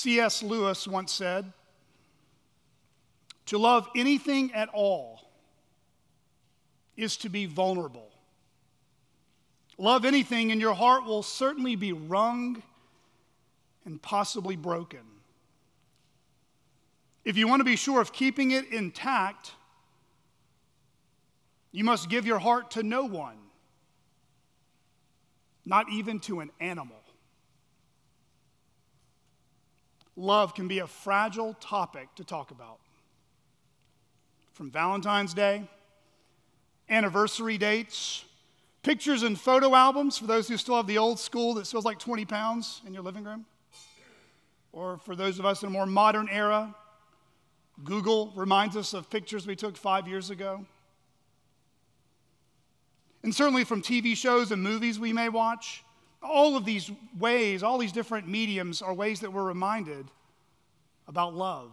C.S. Lewis once said, To love anything at all is to be vulnerable. Love anything, and your heart will certainly be wrung and possibly broken. If you want to be sure of keeping it intact, you must give your heart to no one, not even to an animal. Love can be a fragile topic to talk about. From Valentine's Day, anniversary dates, pictures and photo albums for those who still have the old school that feels like 20 pounds in your living room. Or for those of us in a more modern era, Google reminds us of pictures we took five years ago. And certainly from TV shows and movies we may watch, all of these ways, all these different mediums are ways that we're reminded about love.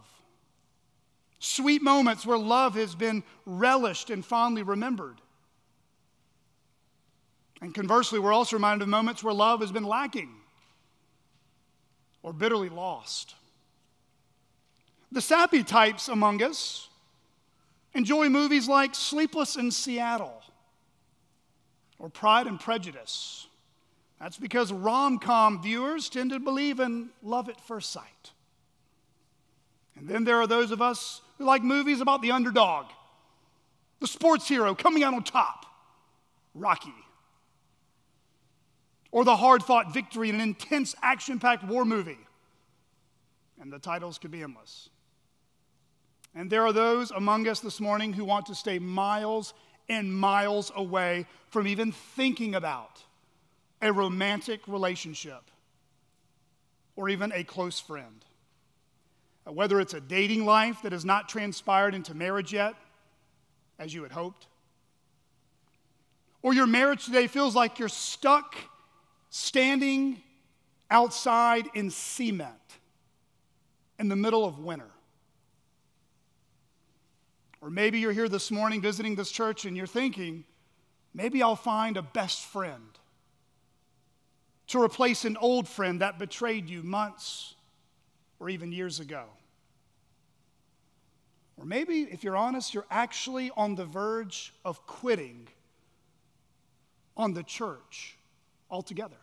Sweet moments where love has been relished and fondly remembered. And conversely, we're also reminded of moments where love has been lacking or bitterly lost. The sappy types among us enjoy movies like Sleepless in Seattle or Pride and Prejudice. That's because rom com viewers tend to believe in love at first sight. And then there are those of us who like movies about the underdog, the sports hero coming out on top, Rocky. Or the hard fought victory in an intense action packed war movie. And the titles could be endless. And there are those among us this morning who want to stay miles and miles away from even thinking about a romantic relationship or even a close friend. Uh, whether it's a dating life that has not transpired into marriage yet, as you had hoped, or your marriage today feels like you're stuck standing outside in cement in the middle of winter. Or maybe you're here this morning visiting this church and you're thinking, maybe I'll find a best friend to replace an old friend that betrayed you months or even years ago. Or maybe, if you're honest, you're actually on the verge of quitting on the church altogether.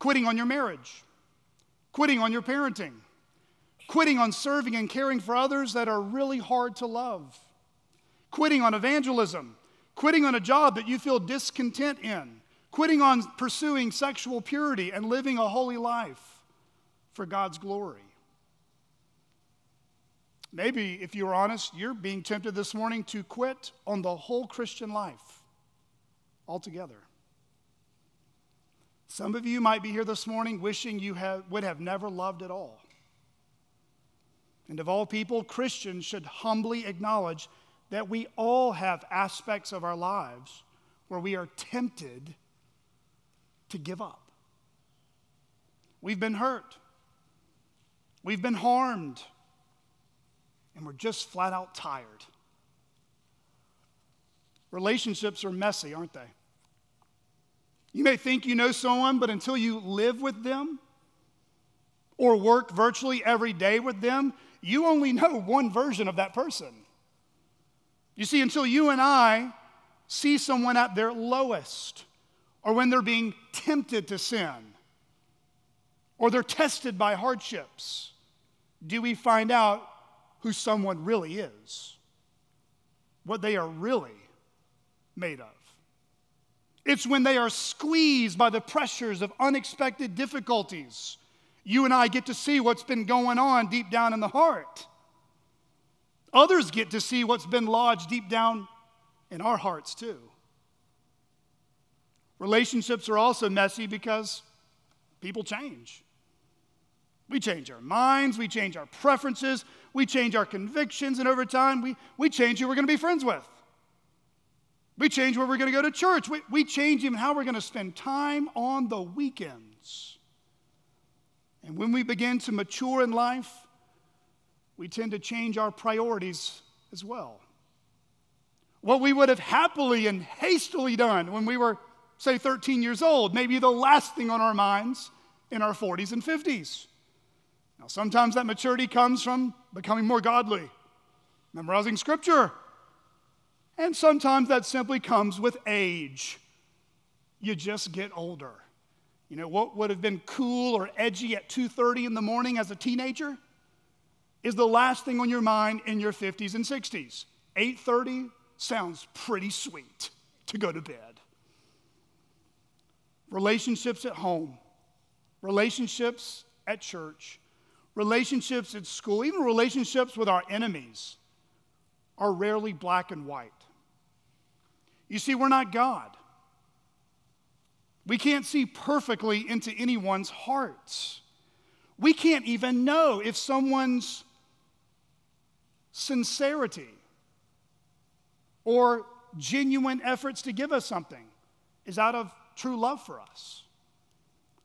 Quitting on your marriage, quitting on your parenting, quitting on serving and caring for others that are really hard to love, quitting on evangelism, quitting on a job that you feel discontent in, quitting on pursuing sexual purity and living a holy life for God's glory. Maybe, if you're honest, you're being tempted this morning to quit on the whole Christian life altogether. Some of you might be here this morning wishing you have, would have never loved at all. And of all people, Christians should humbly acknowledge that we all have aspects of our lives where we are tempted to give up. We've been hurt, we've been harmed, and we're just flat out tired. Relationships are messy, aren't they? You may think you know someone, but until you live with them or work virtually every day with them, you only know one version of that person. You see, until you and I see someone at their lowest, or when they're being tempted to sin, or they're tested by hardships, do we find out who someone really is, what they are really made of. It's when they are squeezed by the pressures of unexpected difficulties you and I get to see what's been going on deep down in the heart. Others get to see what's been lodged deep down in our hearts, too. Relationships are also messy because people change. We change our minds, we change our preferences, we change our convictions, and over time, we, we change who we're going to be friends with. We change where we're going to go to church. We, we change even how we're going to spend time on the weekends. And when we begin to mature in life, we tend to change our priorities as well. What we would have happily and hastily done when we were, say, 13 years old, maybe the last thing on our minds in our 40s and 50s. Now, sometimes that maturity comes from becoming more godly, memorizing scripture. And sometimes that simply comes with age. You just get older. You know, what would have been cool or edgy at 2:30 in the morning as a teenager is the last thing on your mind in your 50s and 60s. 8:30 sounds pretty sweet to go to bed. Relationships at home, relationships at church, relationships at school, even relationships with our enemies are rarely black and white. You see, we're not God. We can't see perfectly into anyone's hearts. We can't even know if someone's sincerity or genuine efforts to give us something is out of true love for us.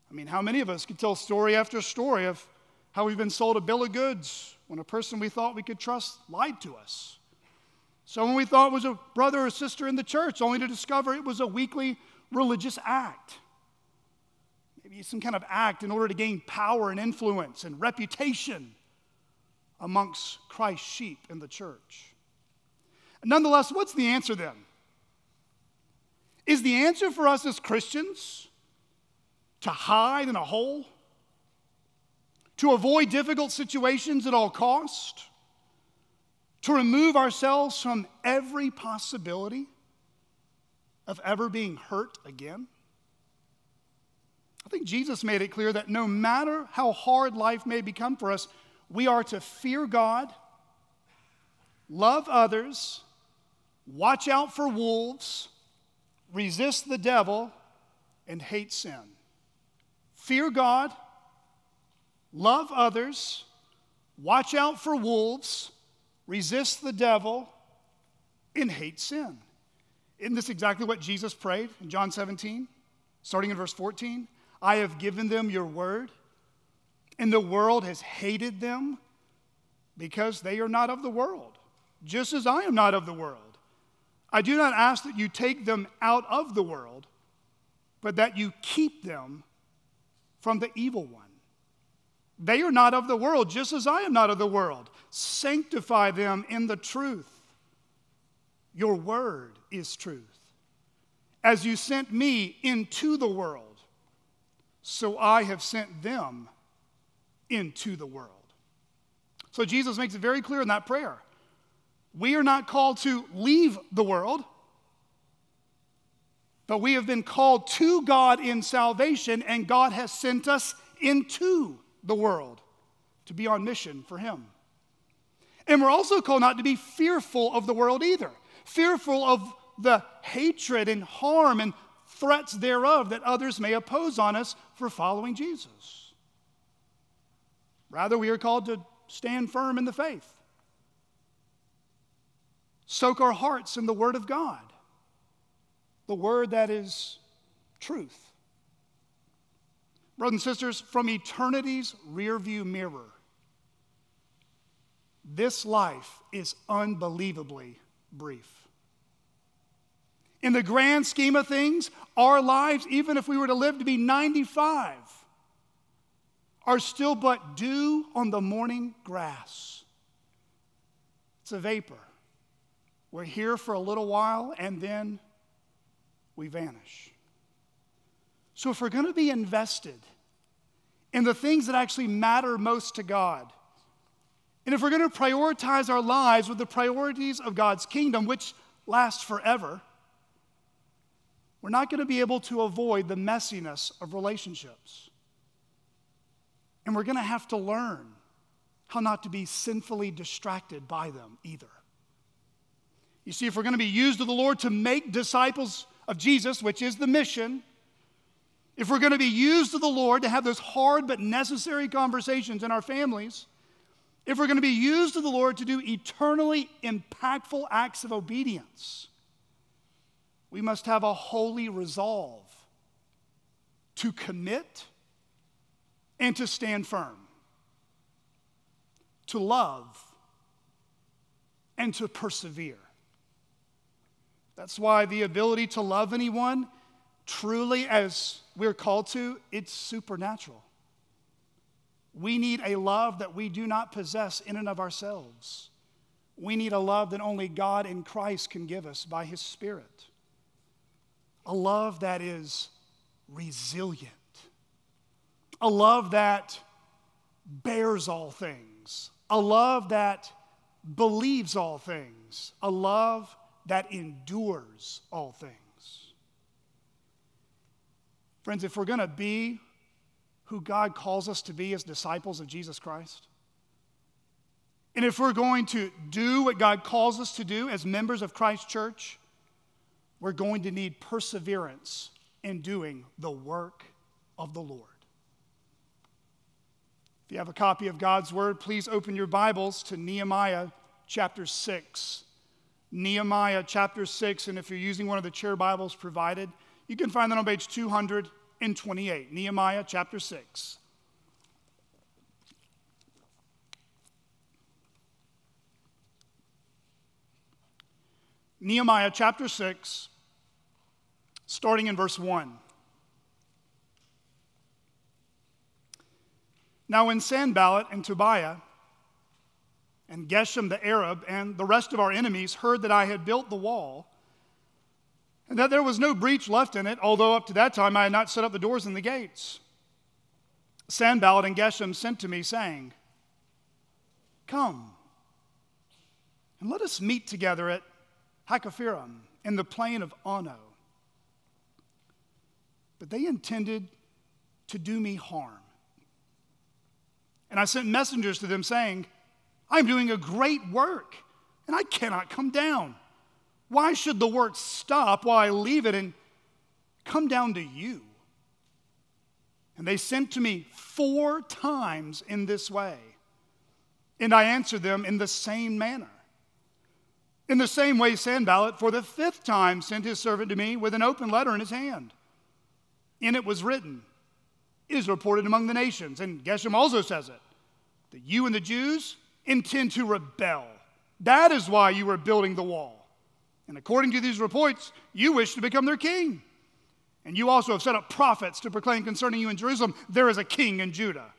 I mean, how many of us could tell story after story of how we've been sold a bill of goods when a person we thought we could trust lied to us? Someone we thought was a brother or sister in the church, only to discover it was a weekly religious act. Maybe some kind of act in order to gain power and influence and reputation amongst Christ's sheep in the church. Nonetheless, what's the answer then? Is the answer for us as Christians to hide in a hole? To avoid difficult situations at all cost? To remove ourselves from every possibility of ever being hurt again? I think Jesus made it clear that no matter how hard life may become for us, we are to fear God, love others, watch out for wolves, resist the devil, and hate sin. Fear God, love others, watch out for wolves, resist the devil, and hate sin. Isn't this exactly what Jesus prayed in John 17, starting in verse 14? I have given them your word and the world has hated them because they are not of the world, just as I am not of the world. I do not ask that you take them out of the world, but that you keep them from the evil one. They are not of the world, just as I am not of the world. Sanctify them in the truth. Your word is truth. As you sent me into the world, so I have sent them into the world. So Jesus makes it very clear in that prayer. We are not called to leave the world, but we have been called to God in salvation, and God has sent us into the world to be on mission for Him. And we're also called not to be fearful of the world either, fearful of the hatred and harm and threats thereof that others may oppose on us for following Jesus. Rather, we are called to stand firm in the faith, soak our hearts in the Word of God, the Word that is truth. Brothers and sisters, from eternity's rearview mirror, this life is unbelievably brief. In the grand scheme of things, our lives, even if we were to live to be 95, are still but dew on the morning grass. It's a vapor. We're here for a little while and then we vanish. So, if we're going to be invested in the things that actually matter most to God, and if we're going to prioritize our lives with the priorities of God's kingdom, which lasts forever, we're not going to be able to avoid the messiness of relationships. And we're going to have to learn how not to be sinfully distracted by them either. You see, if we're going to be used of the Lord to make disciples of Jesus, which is the mission, if we're going to be used of the Lord to have those hard but necessary conversations in our families, if we're going to be used of the Lord to do eternally impactful acts of obedience, we must have a holy resolve to commit and to stand firm, to love, and to persevere. That's why the ability to love anyone truly, as we're called to, it's supernatural. We need a love that we do not possess in and of ourselves. We need a love that only God in Christ can give us by His Spirit. A love that is resilient. A love that bears all things. A love that believes all things. A love that endures all things. Friends, if we're going to be who God calls us to be as disciples of Jesus Christ, and if we're going to do what God calls us to do as members of Christ's church, we're going to need perseverance in doing the work of the Lord. If you have a copy of God's Word, please open your Bibles to Nehemiah chapter 6. Nehemiah chapter 6, and if you're using one of the chair Bibles provided, you can find that on page 228. Nehemiah chapter 6. Nehemiah chapter 6, starting in verse 1. Now, when Sanballat and Tobiah and Geshem the Arab and the rest of our enemies heard that I had built the wall, and that there was no breach left in it, although up to that time I had not set up the doors and the gates, Sanballat and Geshem sent to me, saying, Come, and let us meet together at Hakkephirim in the plain of Ono. But they intended to do me harm and I sent messengers to them saying, I'm doing a great work, and I cannot come down. Why should the work stop while I leave it and come down to you? And they sent to me four times in this way. And I answered them in the same manner. In the same way, Sanballat, for the fifth time, sent his servant to me with an open letter in his hand. In it was written, is reported among the nations. And Geshem also says it that you and the Jews intend to rebel. That is why you are building the wall. And according to these reports, you wish to become their king. And you also have set up prophets to proclaim concerning you in Jerusalem, there is a king in Judah.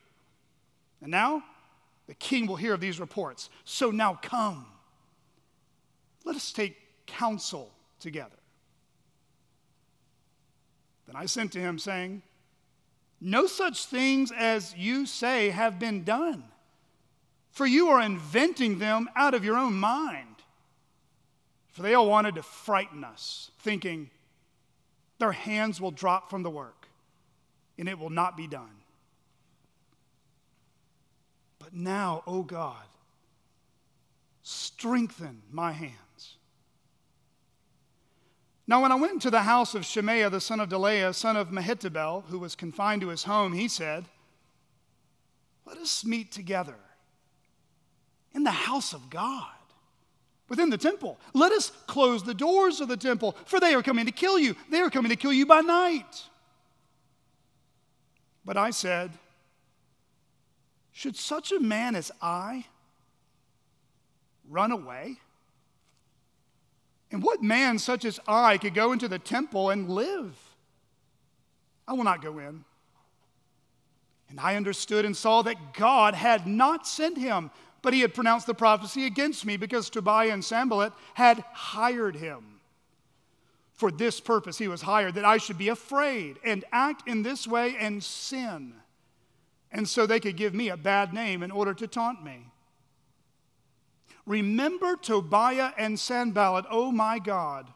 And now the king will hear of these reports. So now come. Let us take counsel together. Then I sent to him, saying, no such things as you say have been done, for you are inventing them out of your own mind. For they all wanted to frighten us, thinking their hands will drop from the work and it will not be done. But now, O oh God, strengthen my hands now, when I went into the house of Shemaiah, the son of Delaiah, son of Mehetabel, who was confined to his home, he said, Let us meet together in the house of God, within the temple. Let us close the doors of the temple, for they are coming to kill you. They are coming to kill you by night. But I said, Should such a man as I run away? And what man such as I could go into the temple and live? I will not go in. And I understood and saw that God had not sent him, but he had pronounced the prophecy against me because Tobiah and Sanballat had hired him. For this purpose he was hired, that I should be afraid and act in this way and sin. And so they could give me a bad name in order to taunt me. Remember Tobiah and Sanballat, oh my God,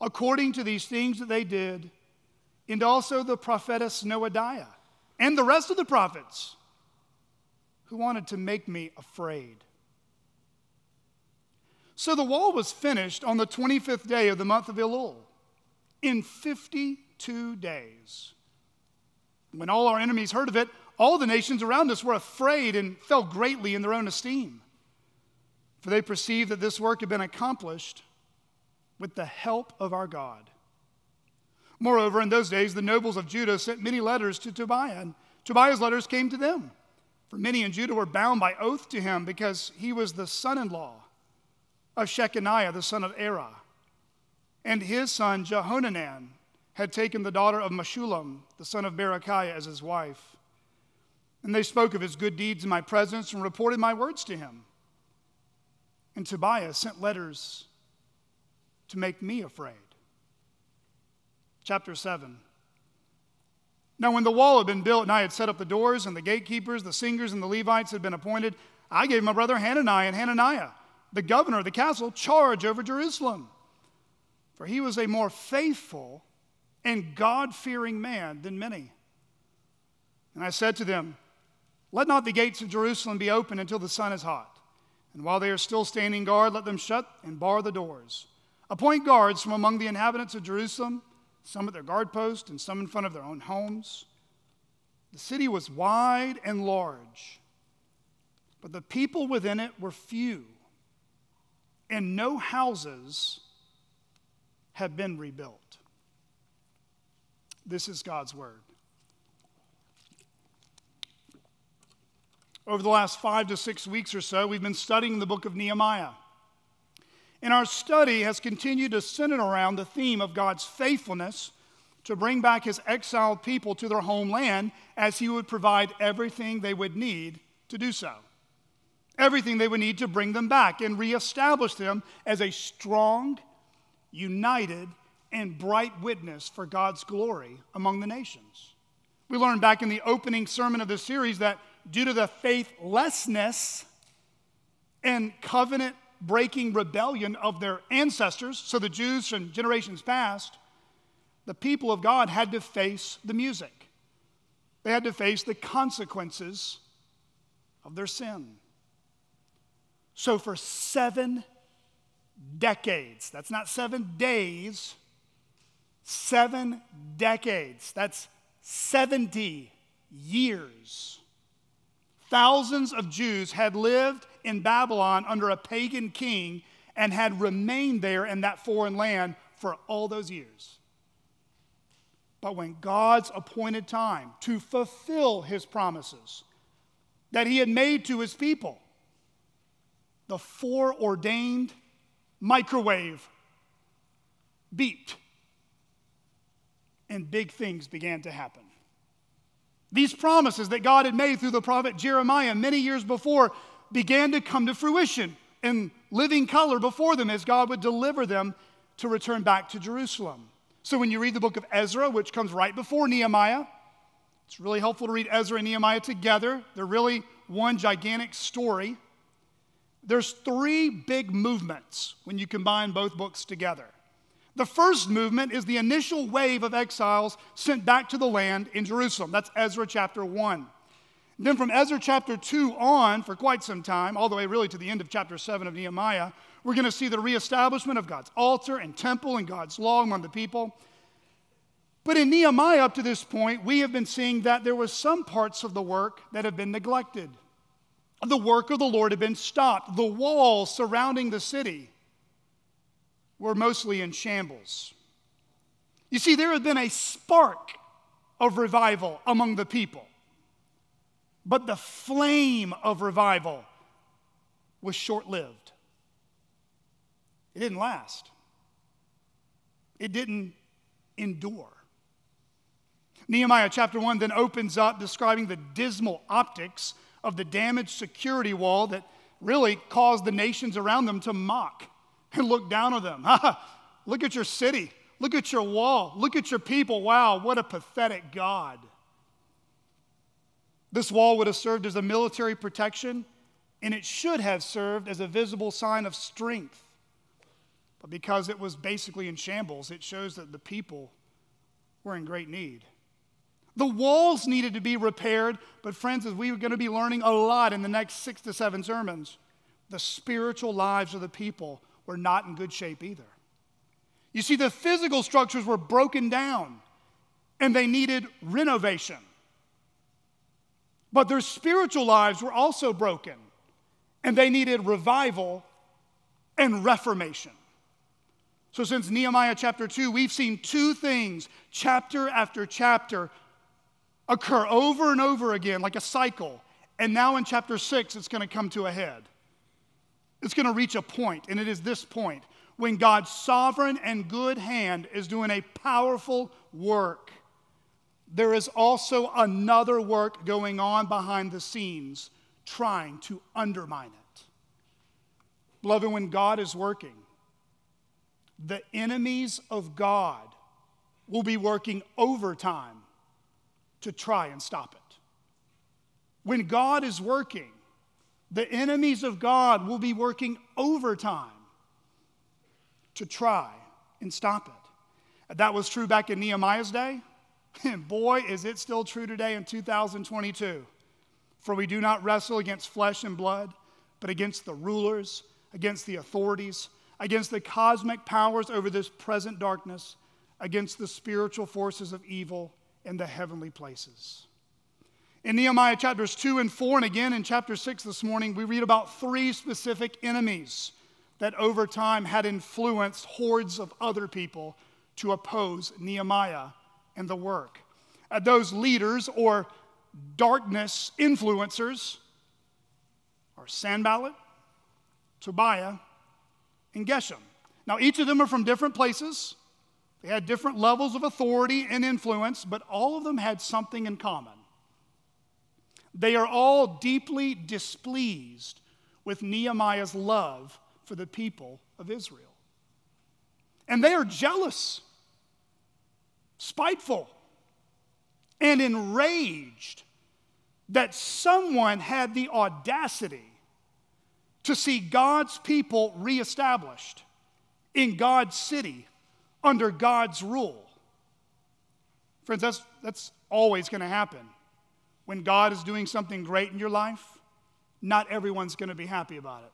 according to these things that they did, and also the prophetess Noadiah and the rest of the prophets who wanted to make me afraid. So the wall was finished on the 25th day of the month of Elul in 52 days. When all our enemies heard of it, all the nations around us were afraid and fell greatly in their own esteem for they perceived that this work had been accomplished with the help of our God. Moreover, in those days, the nobles of Judah sent many letters to Tobiah, and Tobiah's letters came to them. For many in Judah were bound by oath to him because he was the son in law of Shechaniah, the son of Arah. And his son Jehohanan had taken the daughter of Meshullam, the son of Berechiah, as his wife. And they spoke of his good deeds in my presence and reported my words to him. And Tobiah sent letters to make me afraid. Chapter 7. Now, when the wall had been built and I had set up the doors and the gatekeepers, the singers, and the Levites had been appointed, I gave my brother Hanani and Hananiah, the governor of the castle, charge over Jerusalem. For he was a more faithful and God fearing man than many. And I said to them, Let not the gates of Jerusalem be open until the sun is hot. And while they are still standing guard, let them shut and bar the doors. Appoint guards from among the inhabitants of Jerusalem some at their guard posts and some in front of their own homes. The city was wide and large, but the people within it were few, and no houses have been rebuilt. This is God's word. Over the last five to six weeks or so, we've been studying the book of Nehemiah. And our study has continued to center around the theme of God's faithfulness to bring back his exiled people to their homeland as he would provide everything they would need to do so. Everything they would need to bring them back and reestablish them as a strong, united, and bright witness for God's glory among the nations. We learned back in the opening sermon of the series that due to the faithlessness and covenant breaking rebellion of their ancestors, so the Jews from generations past, the people of God had to face the music. They had to face the consequences of their sin. So, for seven decades, that's not seven days, seven decades, that's 70 years, thousands of Jews had lived in Babylon under a pagan king and had remained there in that foreign land for all those years. But when God's appointed time to fulfill his promises that he had made to his people, the foreordained microwave beeped and big things began to happen. These promises that God had made through the prophet Jeremiah many years before began to come to fruition in living color before them as God would deliver them to return back to Jerusalem. So when you read the book of Ezra, which comes right before Nehemiah, it's really helpful to read Ezra and Nehemiah together. They're really one gigantic story. There's three big movements when you combine both books together. The first movement is the initial wave of exiles sent back to the land in Jerusalem. That's Ezra chapter 1. Then from Ezra chapter 2 on, for quite some time, all the way really to the end of chapter 7 of Nehemiah, we're going to see the reestablishment of God's altar and temple and God's law among the people. But in Nehemiah, up to this point, we have been seeing that there was some parts of the work that have been neglected. The work of the Lord had been stopped. The walls surrounding the city were mostly in shambles. You see, there had been a spark of revival among the people. But the flame of revival was short lived. It didn't last, it didn't endure. Nehemiah chapter 1 then opens up describing the dismal optics of the damaged security wall that really caused the nations around them to mock and look down on them. look at your city. Look at your wall. Look at your people. Wow, what a pathetic God. This wall would have served as a military protection, and it should have served as a visible sign of strength. But because it was basically in shambles, it shows that the people were in great need. The walls needed to be repaired, but friends, as we are going to be learning a lot in the next six to seven sermons, the spiritual lives of the people were not in good shape either. You see, the physical structures were broken down and they needed renovation. But their spiritual lives were also broken, and they needed revival and reformation. So, since Nehemiah chapter 2, we've seen two things, chapter after chapter, occur over and over again, like a cycle. And now in chapter 6, it's going to come to a head. It's going to reach a point, and it is this point when God's sovereign and good hand is doing a powerful work there is also another work going on behind the scenes trying to undermine it. Beloved, when God is working, the enemies of God will be working overtime to try and stop it. When God is working, the enemies of God will be working overtime to try and stop it. That was true back in Nehemiah's day. And boy, is it still true today in 2022. For we do not wrestle against flesh and blood, but against the rulers, against the authorities, against the cosmic powers over this present darkness, against the spiritual forces of evil in the heavenly places. In Nehemiah chapters 2 and 4, and again in chapter 6 this morning, we read about three specific enemies that over time had influenced hordes of other people to oppose Nehemiah and the work. Uh, those leaders or darkness influencers are Sanballat, Tobiah, and Geshem. Now, each of them are from different places. They had different levels of authority and influence, but all of them had something in common. They are all deeply displeased with Nehemiah's love for the people of Israel. And they are jealous, spiteful, and enraged that someone had the audacity to see God's people reestablished in God's city under God's rule. Friends, that's, that's always going to happen. When God is doing something great in your life, not everyone's going to be happy about it.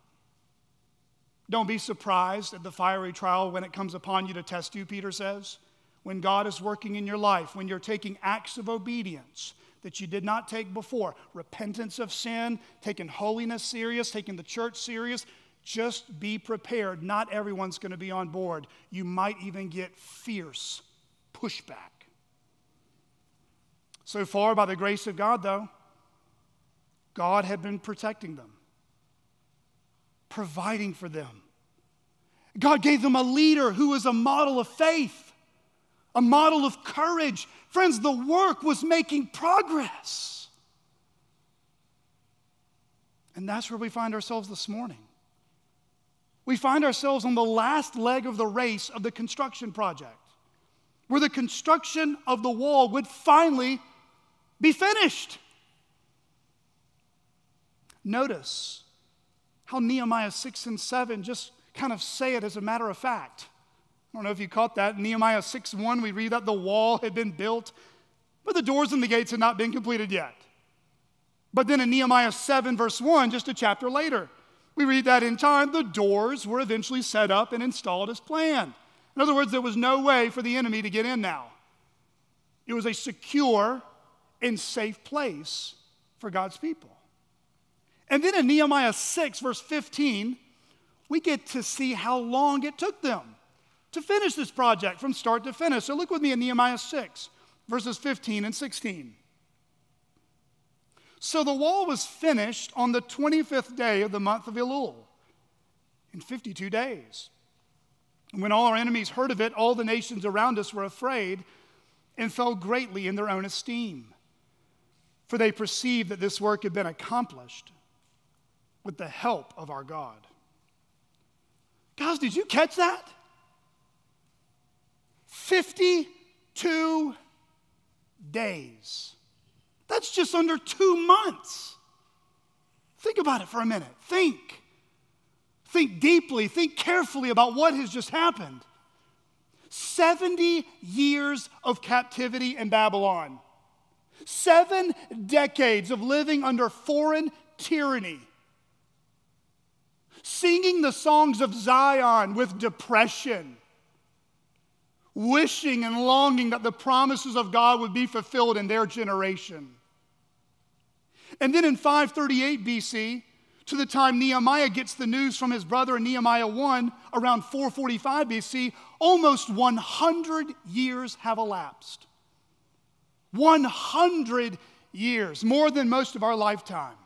Don't be surprised at the fiery trial when it comes upon you to test you, Peter says. When God is working in your life, when you're taking acts of obedience that you did not take before, repentance of sin, taking holiness serious, taking the church serious, just be prepared. Not everyone's going to be on board. You might even get fierce pushback. So far, by the grace of God, though, God had been protecting them, providing for them. God gave them a leader who was a model of faith, a model of courage. Friends, the work was making progress. And that's where we find ourselves this morning we find ourselves on the last leg of the race of the construction project, where the construction of the wall would finally be finished. Notice how Nehemiah 6 and 7 just kind of say it as a matter of fact. I don't know if you caught that. In Nehemiah 6 1, we read that the wall had been built, but the doors and the gates had not been completed yet. But then in Nehemiah 7, verse 1, just a chapter later, we read that in time, the doors were eventually set up and installed as planned. In other words, there was no way for the enemy to get in now. It was a secure and safe place for God's people. And then in Nehemiah 6, verse 15, we get to see how long it took them to finish this project from start to finish. So look with me in Nehemiah 6, verses 15 and 16. So the wall was finished on the 25th day of the month of Elul in 52 days. And when all our enemies heard of it, all the nations around us were afraid and fell greatly in their own esteem. For they perceived that this work had been accomplished with the help of our God. Guys, did you catch that? 52 days. That's just under two months. Think about it for a minute. Think. Think deeply, think carefully about what has just happened. 70 years of captivity in Babylon, seven decades of living under foreign tyranny, singing the songs of Zion with depression, wishing and longing that the promises of God would be fulfilled in their generation. And then in 538 BC, to the time Nehemiah gets the news from his brother in Nehemiah 1, around 445 BC, almost 100 years have elapsed. 100 years, more than most of our lifetime.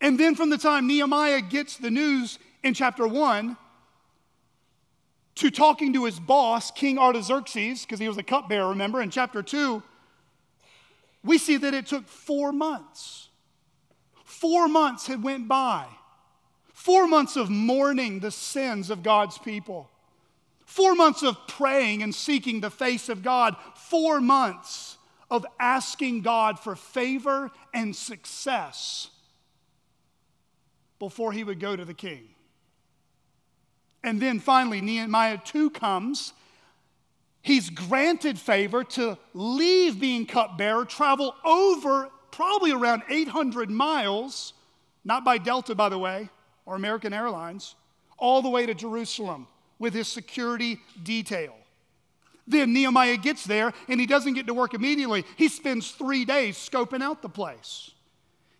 And then from the time Nehemiah gets the news in chapter 1 to talking to his boss, King Artaxerxes, because he was a cupbearer, remember, in chapter 2, we see that it took four months. Four months had went by. Four months of mourning the sins of God's people. Four months of praying and seeking the face of God. Four months of asking God for favor and success before he would go to the king. And then finally, Nehemiah 2 comes. He's granted favor to leave being cupbearer, travel over probably around 800 miles, not by Delta, by the way, or American Airlines, all the way to Jerusalem with his security detail. Then Nehemiah gets there and he doesn't get to work immediately. He spends three days scoping out the place.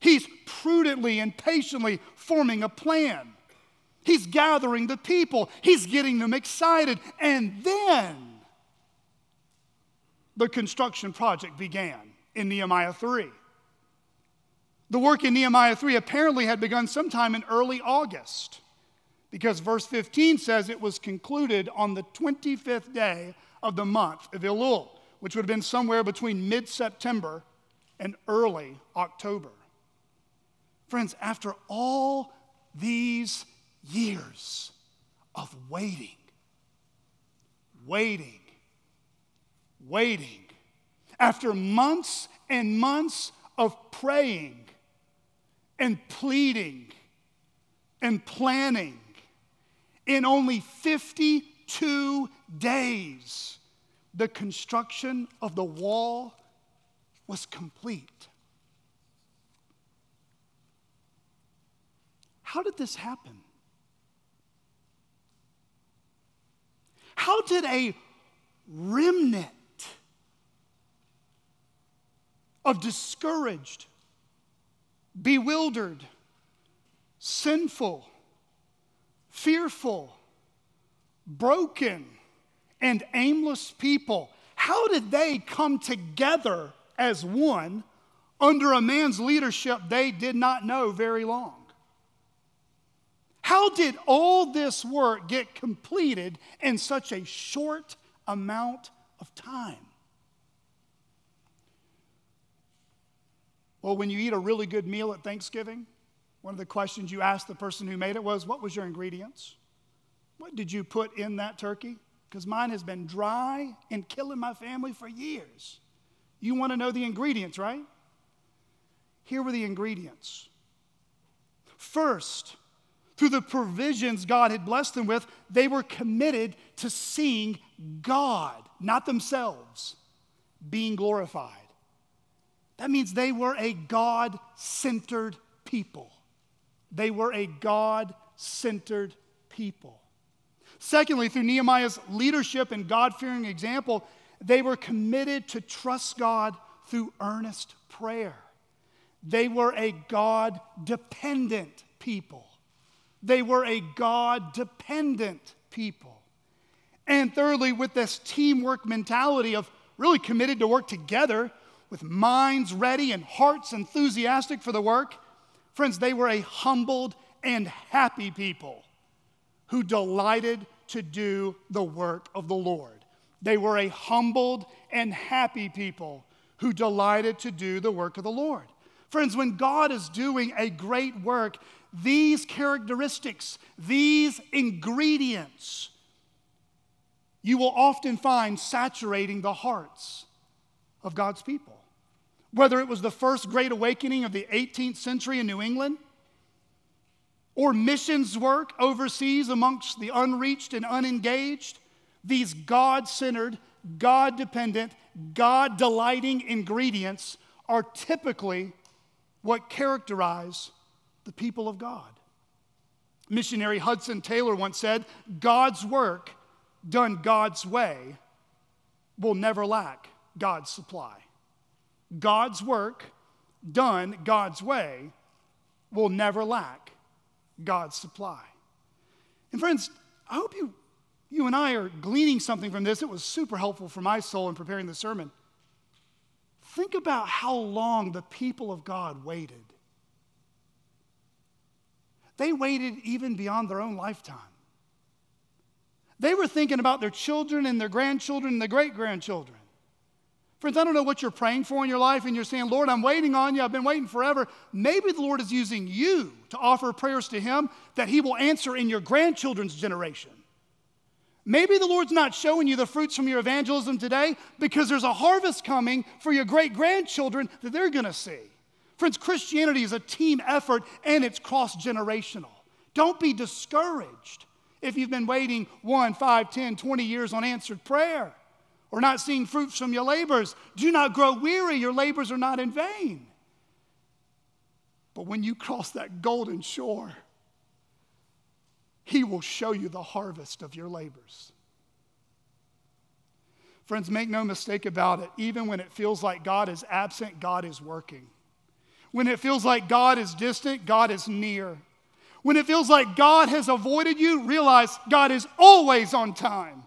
He's prudently and patiently forming a plan. He's gathering the people, he's getting them excited. And then the construction project began in Nehemiah 3. The work in Nehemiah 3 apparently had begun sometime in early August because verse 15 says it was concluded on the 25th day of the month of Elul, which would have been somewhere between mid September and early October. Friends, after all these years of waiting, waiting, waiting, after months and months of praying and pleading and planning, in only 52 days, the construction of the wall was complete. How did this happen? How did a remnant of discouraged, bewildered, sinful, fearful, broken, and aimless people, how did they come together as one under a man's leadership they did not know very long? How did all this work get completed in such a short amount of time? Well, when you eat a really good meal at Thanksgiving, one of the questions you asked the person who made it was, What was your ingredients? What did you put in that turkey? Because mine has been dry and killing my family for years. You want to know the ingredients, right? Here were the ingredients. First, through the provisions God had blessed them with, they were committed to seeing God, not themselves, being glorified. That means they were a God centered people. They were a God centered people. Secondly, through Nehemiah's leadership and God fearing example, they were committed to trust God through earnest prayer. They were a God dependent people. They were a God dependent people. And thirdly, with this teamwork mentality of really committed to work together with minds ready and hearts enthusiastic for the work, friends, they were a humbled and happy people who delighted to do the work of the Lord. They were a humbled and happy people who delighted to do the work of the Lord. Friends, when God is doing a great work, these characteristics, these ingredients, you will often find saturating the hearts of God's people. Whether it was the first great awakening of the 18th century in New England, or missions work overseas amongst the unreached and unengaged, these God centered, God dependent, God delighting ingredients are typically what characterize the people of God. Missionary Hudson Taylor once said God's work done God's way will never lack God's supply. God's work done God's way will never lack God's supply. And friends, I hope you, you and I are gleaning something from this. It was super helpful for my soul in preparing the sermon. Think about how long the people of God waited. They waited even beyond their own lifetime. They were thinking about their children and their grandchildren and their great grandchildren. Friends, I don't know what you're praying for in your life, and you're saying, Lord, I'm waiting on you. I've been waiting forever. Maybe the Lord is using you to offer prayers to Him that He will answer in your grandchildren's generation. Maybe the Lord's not showing you the fruits from your evangelism today because there's a harvest coming for your great grandchildren that they're going to see. Friends, Christianity is a team effort and it's cross generational. Don't be discouraged if you've been waiting one, five, ten, twenty years on answered prayer or not seeing fruits from your labors. Do not grow weary, your labors are not in vain. But when you cross that golden shore, He will show you the harvest of your labors. Friends, make no mistake about it. Even when it feels like God is absent, God is working. When it feels like God is distant, God is near. When it feels like God has avoided you, realize God is always on time.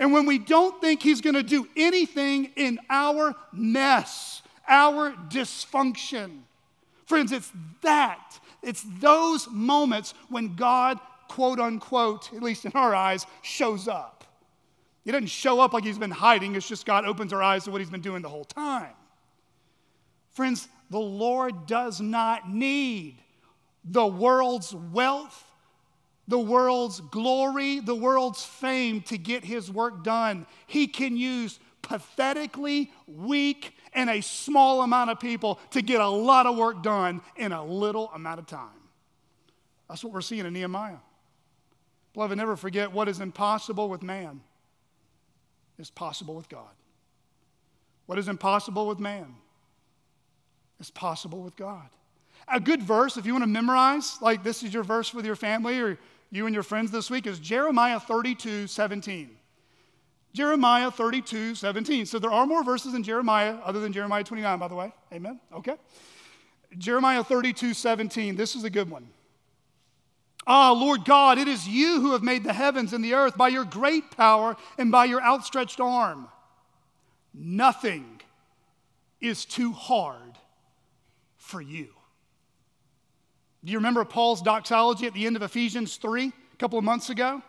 And when we don't think He's going to do anything in our mess, our dysfunction, friends, it's that, it's those moments when God, quote unquote, at least in our eyes, shows up. He doesn't show up like He's been hiding, it's just God opens our eyes to what He's been doing the whole time. Friends, the Lord does not need the world's wealth the world's glory, the world's fame to get his work done. He can use pathetically weak and a small amount of people to get a lot of work done in a little amount of time. That's what we're seeing in Nehemiah. Beloved, never forget what is impossible with man is possible with God. What is impossible with man is possible with God. A good verse, if you want to memorize, like this is your verse with your family or you and your friends this week is Jeremiah 32 17. Jeremiah 32 17. So there are more verses in Jeremiah other than Jeremiah 29, by the way. Amen? Okay. Jeremiah 32 17. This is a good one. Ah, Lord God, it is you who have made the heavens and the earth by your great power and by your outstretched arm. Nothing is too hard for you. Do you remember Paul's doxology at the end of Ephesians 3 a couple of months ago?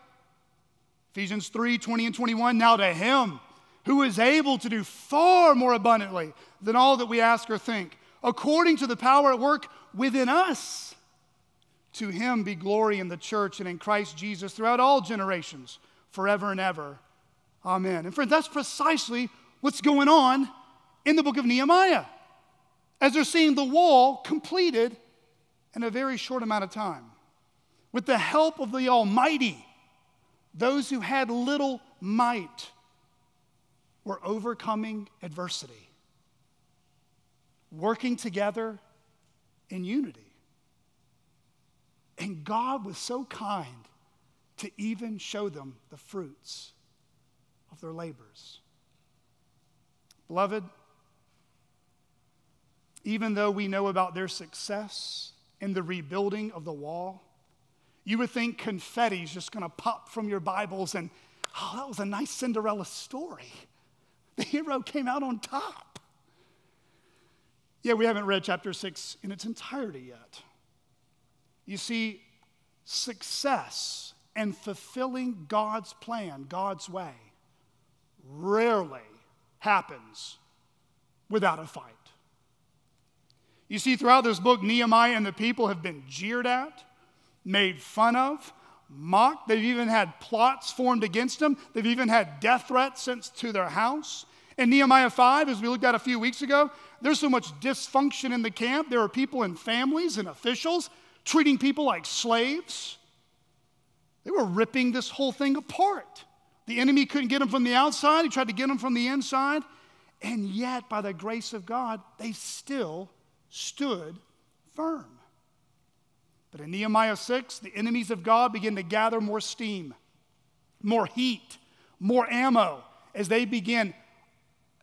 Ephesians 3 20 and 21. Now to him who is able to do far more abundantly than all that we ask or think, according to the power at work within us. To him be glory in the church and in Christ Jesus throughout all generations, forever and ever. Amen. And friends, that's precisely what's going on in the book of Nehemiah. As they're seeing the wall completed in a very short amount of time. With the help of the Almighty, those who had little might were overcoming adversity, working together in unity. And God was so kind to even show them the fruits of their labors. Beloved, even though we know about their success in the rebuilding of the wall, you would think confetti is just going to pop from your Bibles and, oh, that was a nice Cinderella story. The hero came out on top. Yeah, we haven't read chapter six in its entirety yet. You see, success and fulfilling God's plan, God's way, rarely happens without a fight. You see, throughout this book, Nehemiah and the people have been jeered at, made fun of, mocked. They've even had plots formed against them. They've even had death threats sent to their house. In Nehemiah 5, as we looked at a few weeks ago, there's so much dysfunction in the camp. There are people and families and officials treating people like slaves. They were ripping this whole thing apart. The enemy couldn't get them from the outside, he tried to get them from the inside. And yet, by the grace of God, they still stood firm. But in Nehemiah 6, the enemies of God begin to gather more steam, more heat, more ammo as they begin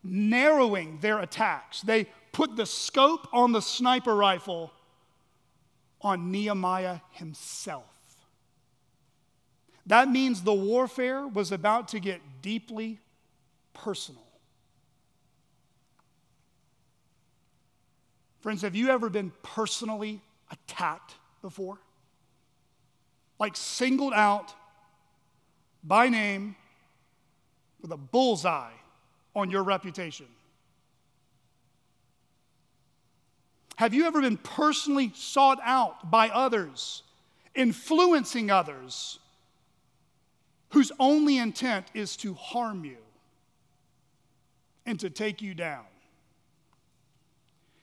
narrowing their attacks. They put the scope on the sniper rifle on Nehemiah himself. That means the warfare was about to get deeply personal. Friends, have you ever been personally attacked before? Like singled out by name with a bullseye on your reputation? Have you ever been personally sought out by others, influencing others, whose only intent is to harm you and to take you down?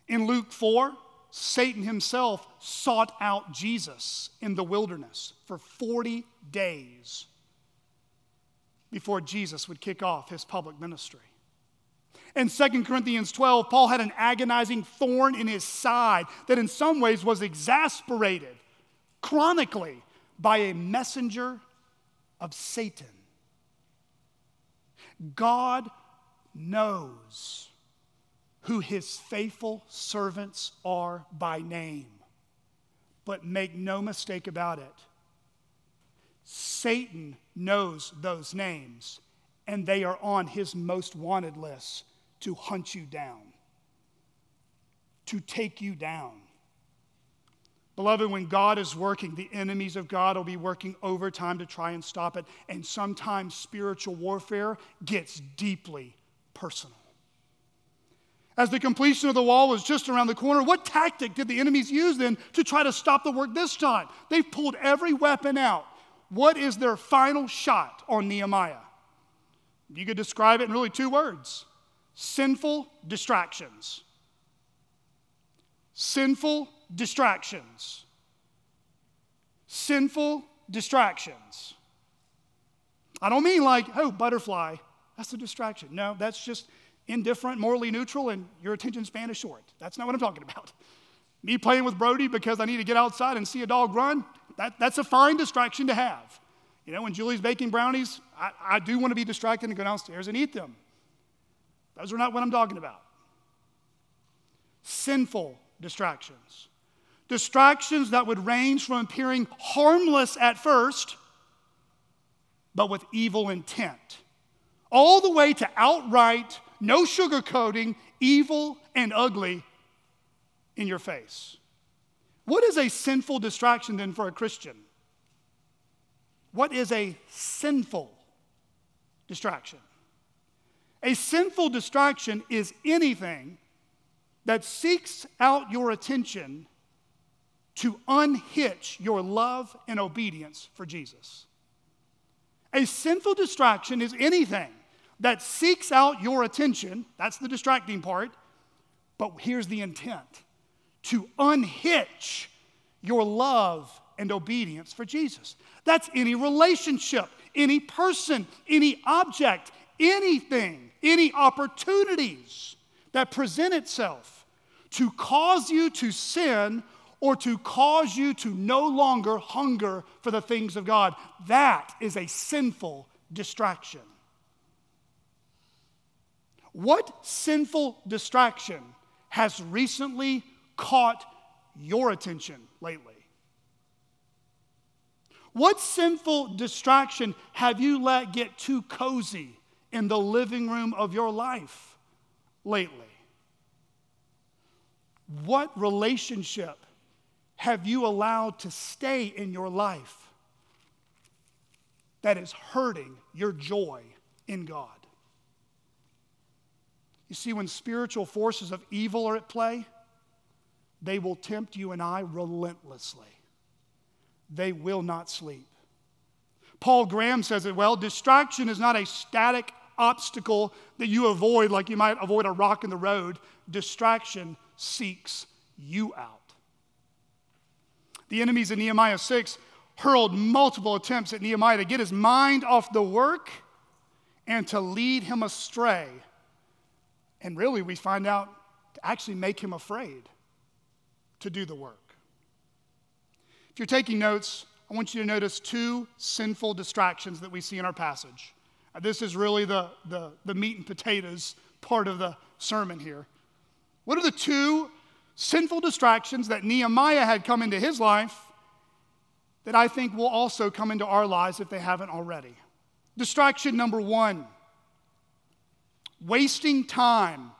In Luke 4, Satan himself sought out Jesus in the wilderness for 40 days before Jesus would kick off his public ministry. In 2 Corinthians 12, Paul had an agonizing thorn in his side that in some ways was exasperated chronically by a messenger of Satan. God knows who his faithful servants are by name. But make no mistake about it, Satan knows those names, and they are on his most wanted list to hunt you down, to take you down. Beloved, when God is working, the enemies of God will be working overtime to try and stop it. And sometimes spiritual warfare gets deeply personal. As the completion of the wall was just around the corner, what tactic did the enemies use then to try to stop the work this time? They've pulled every weapon out. What is their final shot on Nehemiah? You could describe it in really two words sinful distractions. Sinful distractions. Sinful distractions. I don't mean like, oh, butterfly, that's a distraction. No, that's just indifferent, morally neutral, and your attention span is short. That's not what I'm talking about. Me playing with Brody because I need to get outside and see a dog run, that, that's a fine distraction to have. You know, when Julie's baking brownies, I, I do want to be distracted and go downstairs and eat them. Those are not what I'm talking about. Sinful distractions. Distractions that would range from appearing harmless at first, but with evil intent, all the way to outright no sugarcoating, evil and ugly in your face. What is a sinful distraction then for a Christian? What is a sinful distraction? A sinful distraction is anything that seeks out your attention to unhitch your love and obedience for Jesus. A sinful distraction is anything that seeks out your attention. That's the distracting part. But here's the intent to unhitch your love and obedience for Jesus. That's any relationship, any person, any object, anything, any opportunities that present itself to cause you to sin or to cause you to no longer hunger for the things of God. That is a sinful distraction. What sinful distraction has recently caught your attention lately? What sinful distraction have you let get too cozy in the living room of your life lately? What relationship have you allowed to stay in your life that is hurting your joy in God? You see, when spiritual forces of evil are at play, they will tempt you and I relentlessly. They will not sleep. Paul Graham says it well distraction is not a static obstacle that you avoid like you might avoid a rock in the road. Distraction seeks you out. The enemies of Nehemiah 6 hurled multiple attempts at Nehemiah to get his mind off the work and to lead him astray and really, we find out to actually make him afraid to do the work. If you're taking notes, I want you to notice two sinful distractions that we see in our passage. Uh, this is really the, the, the meat and potatoes part of the sermon here. What are the two sinful distractions that Nehemiah had come into his life that I think will also come into our lives if they haven't already? Distraction number one wasting time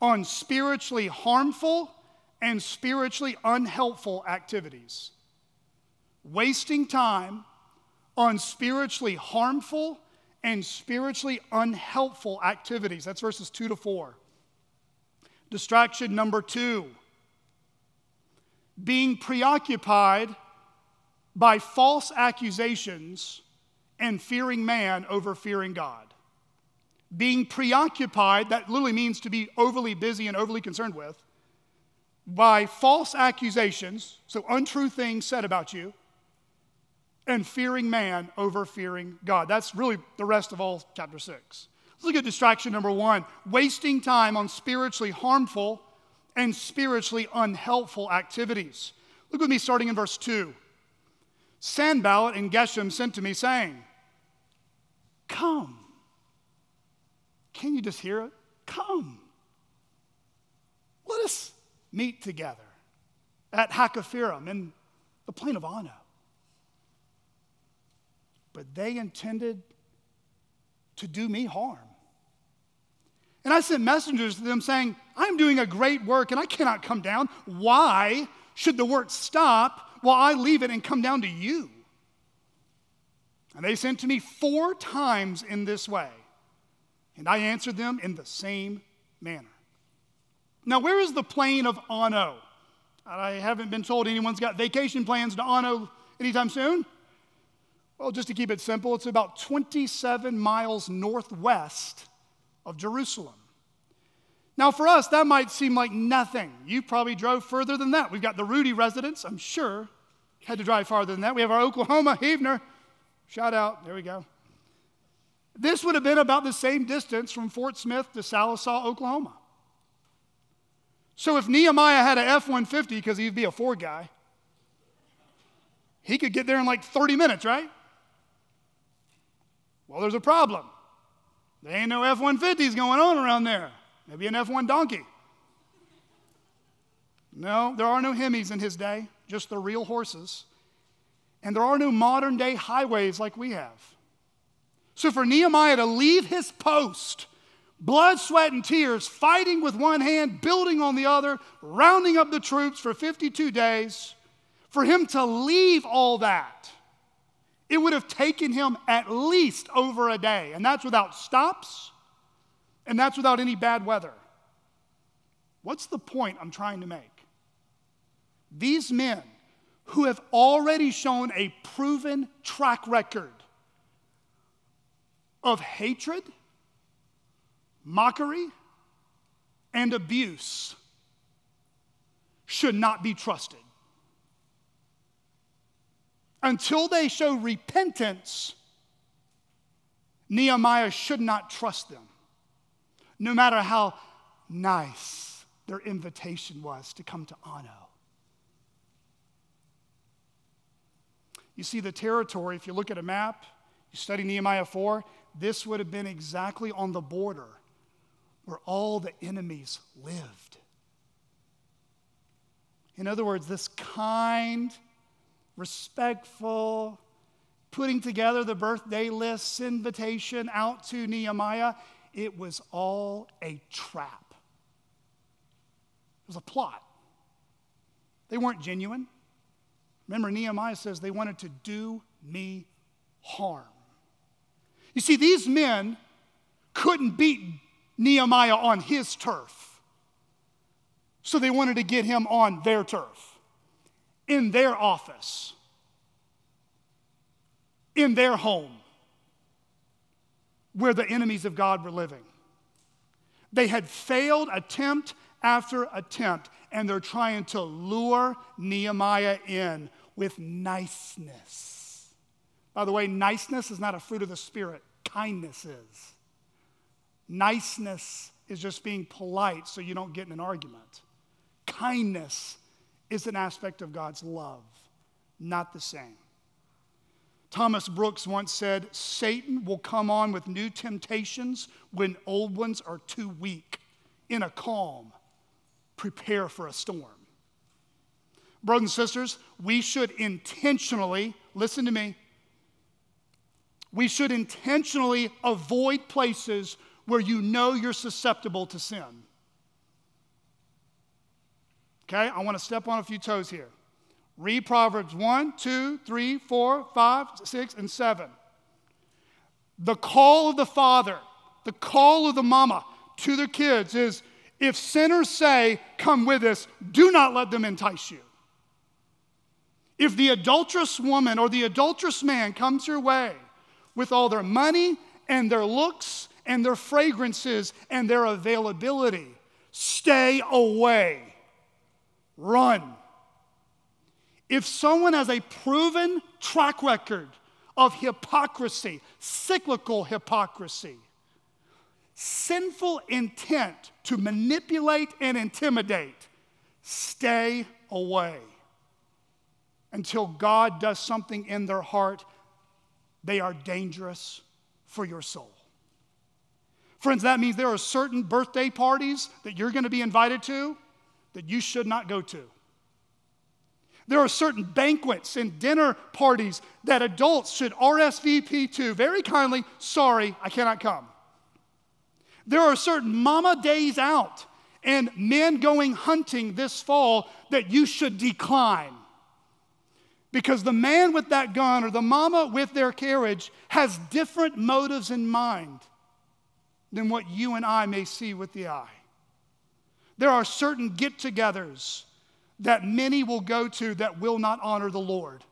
on spiritually harmful and spiritually unhelpful activities. Wasting time on spiritually harmful and spiritually unhelpful activities. That's verses 2 to 4. Distraction number two being preoccupied by false accusations and fearing man over fearing God. Being preoccupied, that literally means to be overly busy and overly concerned with, by false accusations, so untrue things said about you, and fearing man over fearing God. That's really the rest of all chapter 6. Let's look at distraction number one wasting time on spiritually harmful and spiritually unhelpful activities. Look with me starting in verse 2. Sanballat and Geshem sent to me, saying, Come. Can you just hear it? Come. Let us meet together at Hakkephirim in the plain of Ono. But they intended to do me harm. And I sent messengers to them saying, I'm doing a great work and I cannot come down. Why should the work stop while I leave it and come down to you? And they sent to me four times in this way. And I answered them in the same manner. Now, where is the plain of Ono? I haven't been told anyone's got vacation plans to Ono anytime soon. Well, just to keep it simple, it's about 27 miles northwest of Jerusalem. Now, for us, that might seem like nothing. You probably drove further than that. We've got the Rudy residence, I'm sure, had to drive farther than that. We have our Oklahoma Heavener. Shout out. There we go. This would have been about the same distance from Fort Smith to Sallisaw, Oklahoma. So if Nehemiah had an F 150, because he'd be a Ford guy, he could get there in like 30 minutes, right? Well, there's a problem. There ain't no F 150s going on around there. Maybe an F 1 donkey. No, there are no Hemis in his day, just the real horses. And there are no modern day highways like we have. So for Nehemiah to leave his post, blood, sweat, and tears, fighting with one hand, building on the other, rounding up the troops for 52 days, for him to leave all that, it would have taken him at least over a day. And that's without stops, and that's without any bad weather. What's the point I'm trying to make? These men who have already shown a proven track record of hatred, mockery, and abuse should not be trusted. Until they show repentance, Nehemiah should not trust them, no matter how nice their invitation was to come to Ono. You see the territory, if you look at a map, you study Nehemiah 4, this would have been exactly on the border where all the enemies lived. In other words, this kind, respectful, putting together the birthday lists, invitation out to Nehemiah, it was all a trap. It was a plot. They weren't genuine. Remember, Nehemiah says they wanted to do me harm. You see, these men couldn't beat Nehemiah on his turf. So they wanted to get him on their turf, in their office, in their home, where the enemies of God were living. They had failed attempt after attempt, and they're trying to lure Nehemiah in with niceness. By the way, niceness is not a fruit of the Spirit, kindness is. Niceness is just being polite so you don't get in an argument. Kindness is an aspect of God's love, not the same. Thomas Brooks once said, Satan will come on with new temptations when old ones are too weak. In a calm, prepare for a storm. Brothers and sisters, we should intentionally, listen to me, we should intentionally avoid places where you know you're susceptible to sin. Okay, I want to step on a few toes here. Read Proverbs 1, 2, 3, 4, 5, 6, and 7. The call of the father, the call of the mama to their kids is if sinners say, Come with us, do not let them entice you. If the adulterous woman or the adulterous man comes your way with all their money and their looks and their fragrances and their availability, stay away. Run. If someone has a proven track record of hypocrisy, cyclical hypocrisy, sinful intent to manipulate and intimidate, stay away until God does something in their heart. They are dangerous for your soul. Friends, that means there are certain birthday parties that you're going to be invited to that you should not go to. There are certain banquets and dinner parties that adults should RSVP to very kindly. Sorry, I cannot come. There are certain mama days out and men going hunting this fall that you should decline. Because the man with that gun or the mama with their carriage has different motives in mind than what you and I may see with the eye. There are certain get togethers that many will go to that will not honor the Lord.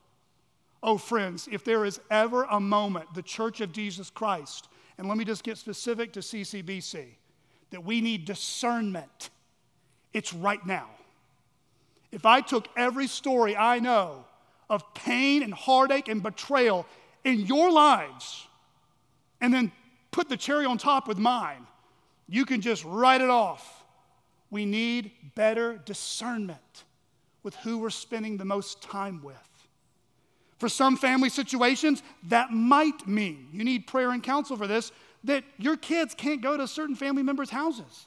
Oh, friends, if there is ever a moment, the Church of Jesus Christ, and let me just get specific to CCBC, that we need discernment, it's right now. If I took every story I know of pain and heartache and betrayal in your lives and then put the cherry on top with mine, you can just write it off. We need better discernment with who we're spending the most time with. For some family situations, that might mean you need prayer and counsel for this that your kids can't go to certain family members' houses,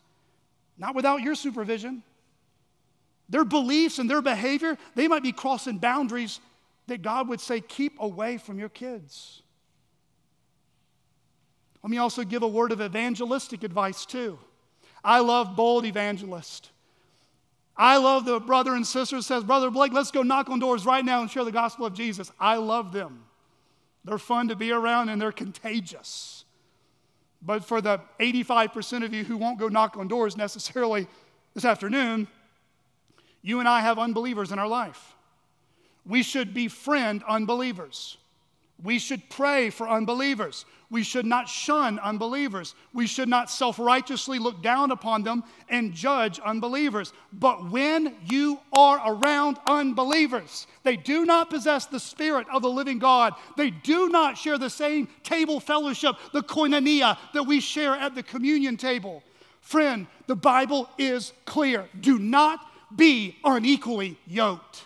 not without your supervision. Their beliefs and their behavior, they might be crossing boundaries that God would say, keep away from your kids. Let me also give a word of evangelistic advice, too. I love bold evangelists. I love the brother and sister says, Brother Blake, let's go knock on doors right now and share the gospel of Jesus. I love them. They're fun to be around and they're contagious. But for the 85% of you who won't go knock on doors necessarily this afternoon, you and I have unbelievers in our life. We should befriend unbelievers. We should pray for unbelievers. We should not shun unbelievers. We should not self righteously look down upon them and judge unbelievers. But when you are around unbelievers, they do not possess the Spirit of the living God. They do not share the same table fellowship, the koinonia, that we share at the communion table. Friend, the Bible is clear. Do not be unequally yoked.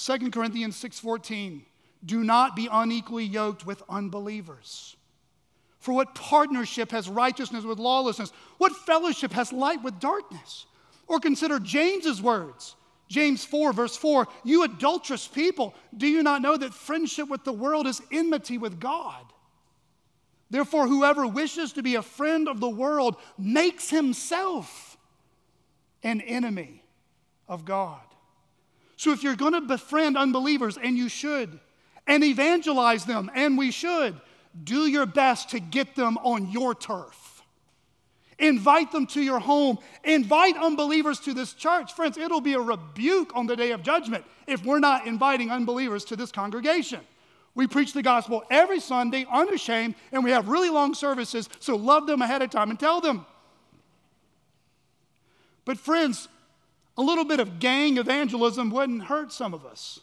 2 Corinthians 6:14 Do not be unequally yoked with unbelievers. For what partnership has righteousness with lawlessness? What fellowship has light with darkness? Or consider James's words. James 4, verse 4 You adulterous people, do you not know that friendship with the world is enmity with God? Therefore, whoever wishes to be a friend of the world makes himself an enemy of God. So if you're going to befriend unbelievers, and you should, and evangelize them, and we should, do your best to get them on your turf. Invite them to your home. Invite unbelievers to this church. Friends, it'll be a rebuke on the day of judgment if we're not inviting unbelievers to this congregation. We preach the gospel every Sunday, unashamed, and we have really long services, so love them ahead of time and tell them. But, friends, a little bit of gang evangelism wouldn't hurt some of us.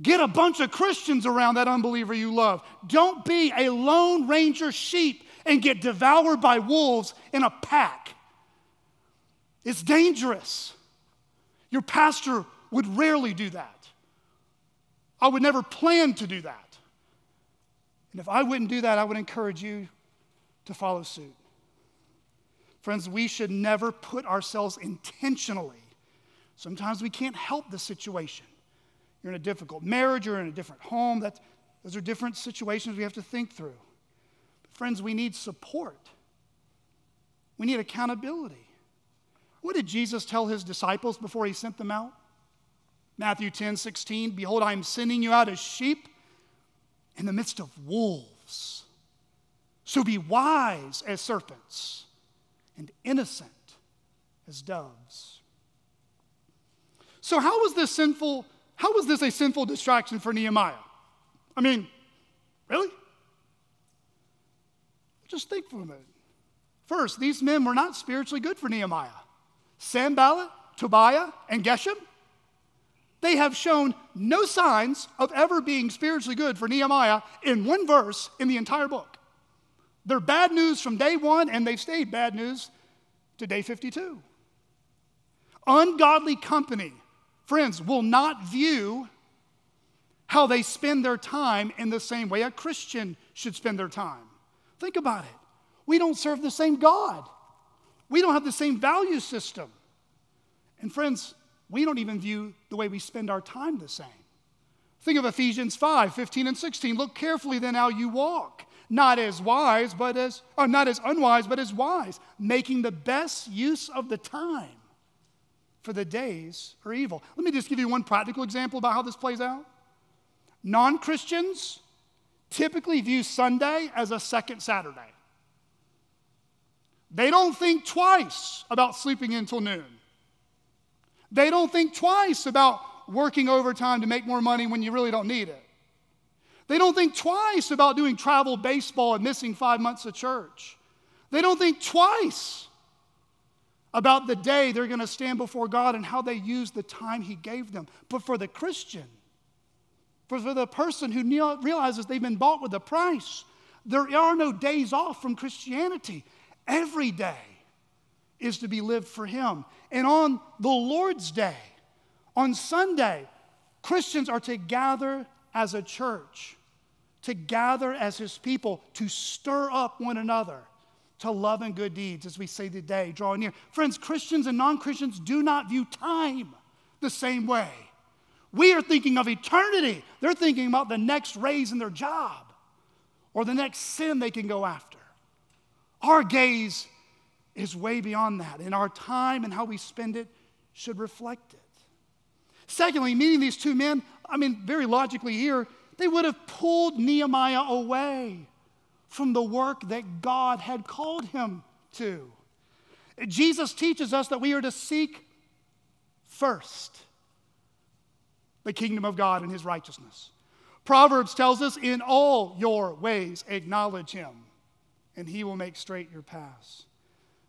Get a bunch of Christians around that unbeliever you love. Don't be a lone ranger sheep and get devoured by wolves in a pack. It's dangerous. Your pastor would rarely do that. I would never plan to do that. And if I wouldn't do that, I would encourage you to follow suit. Friends, we should never put ourselves intentionally Sometimes we can't help the situation. You're in a difficult marriage, you're in a different home. That's, those are different situations we have to think through. But friends, we need support, we need accountability. What did Jesus tell his disciples before he sent them out? Matthew 10 16, Behold, I am sending you out as sheep in the midst of wolves. So be wise as serpents and innocent as doves. So, how was this sinful? How was this a sinful distraction for Nehemiah? I mean, really? Just think for a minute. First, these men were not spiritually good for Nehemiah. Sanballat, Tobiah, and Geshem, they have shown no signs of ever being spiritually good for Nehemiah in one verse in the entire book. They're bad news from day one, and they've stayed bad news to day 52. Ungodly company, friends, will not view how they spend their time in the same way a Christian should spend their time. Think about it. We don't serve the same God, we don't have the same value system. And, friends, we don't even view the way we spend our time the same. Think of Ephesians 5 15 and 16. Look carefully then how you walk, not as wise, but as, or not as unwise, but as wise, making the best use of the time, for the days are evil. Let me just give you one practical example about how this plays out. Non Christians typically view Sunday as a second Saturday. They don't think twice about sleeping until noon. They don't think twice about working overtime to make more money when you really don't need it. They don't think twice about doing travel baseball and missing five months of church. They don't think twice about the day they're going to stand before God and how they use the time He gave them. But for the Christian, for, for the person who realizes they've been bought with a price, there are no days off from Christianity. Every day is to be lived for Him. And on the Lord's Day, on Sunday, Christians are to gather as a church, to gather as His people, to stir up one another to love and good deeds, as we say today, drawing near. Friends, Christians and non Christians do not view time the same way. We are thinking of eternity. They're thinking about the next raise in their job or the next sin they can go after. Our gaze is way beyond that, and our time and how we spend it should reflect it. Secondly, meeting these two men, I mean, very logically here, they would have pulled Nehemiah away from the work that God had called him to. Jesus teaches us that we are to seek first the kingdom of God and his righteousness. Proverbs tells us, in all your ways acknowledge him, and he will make straight your paths.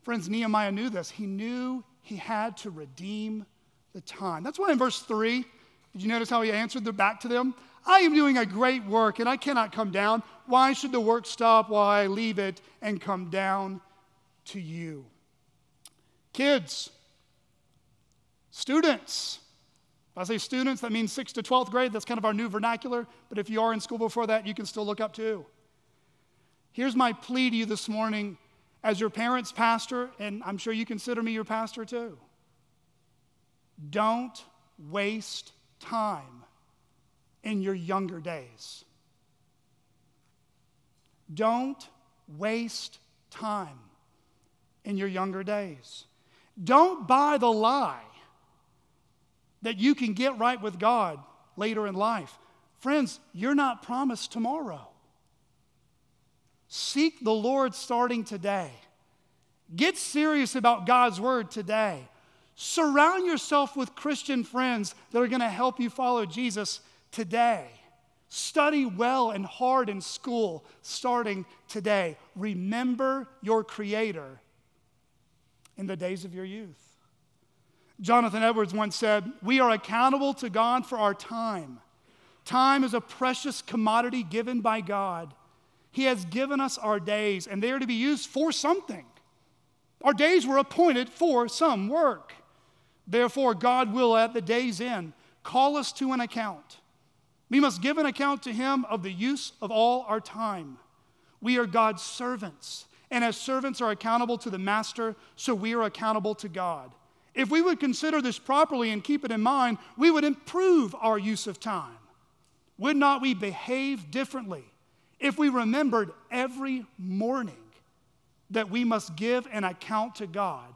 Friends, Nehemiah knew this. He knew he had to redeem the time. That's why in verse 3, did you notice how he answered back to them? I am doing a great work and I cannot come down. Why should the work stop while I leave it and come down to you? Kids, students, if I say students, that means 6th to 12th grade. That's kind of our new vernacular. But if you are in school before that, you can still look up too. Here's my plea to you this morning as your parents' pastor, and I'm sure you consider me your pastor too. Don't waste time in your younger days. Don't waste time in your younger days. Don't buy the lie that you can get right with God later in life. Friends, you're not promised tomorrow. Seek the Lord starting today. Get serious about God's word today. Surround yourself with Christian friends that are going to help you follow Jesus today. Study well and hard in school starting today. Remember your Creator in the days of your youth. Jonathan Edwards once said, We are accountable to God for our time. Time is a precious commodity given by God. He has given us our days, and they are to be used for something. Our days were appointed for some work. Therefore, God will, at the day's end, call us to an account. We must give an account to Him of the use of all our time. We are God's servants, and as servants are accountable to the Master, so we are accountable to God. If we would consider this properly and keep it in mind, we would improve our use of time. Would not we behave differently if we remembered every morning that we must give an account to God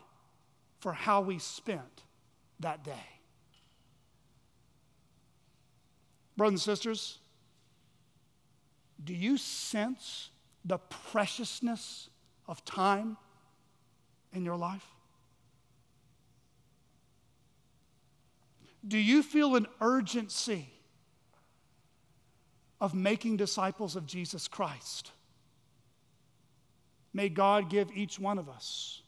for how we spent that day. Brothers and sisters, Do you sense the preciousness of time in your life? Do you feel an urgency of making disciples of Jesus Christ? May God give each one of us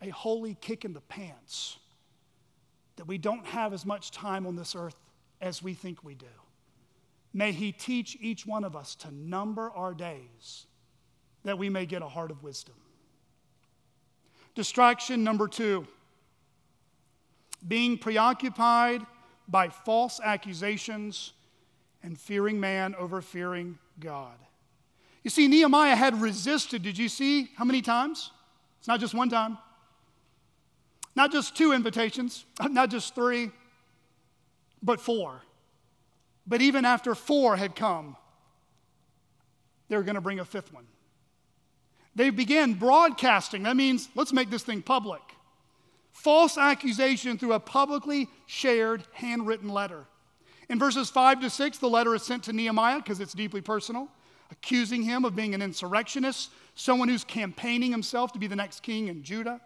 a holy kick in the pants that we don't have as much time on this earth as we think we do. May He teach each one of us to number our days that we may get a heart of wisdom. Distraction number two being preoccupied by false accusations and fearing man over fearing God. You see, Nehemiah had resisted. Did you see how many times? It's not just one time, not just two invitations, not just three, but four. But even after four had come, they were going to bring a fifth one. They began broadcasting. That means, let's make this thing public. False accusation through a publicly shared handwritten letter. In verses 5 to 6, the letter is sent to Nehemiah because it's deeply personal, accusing him of being an insurrectionist, someone who's campaigning himself to be the next king in Judah,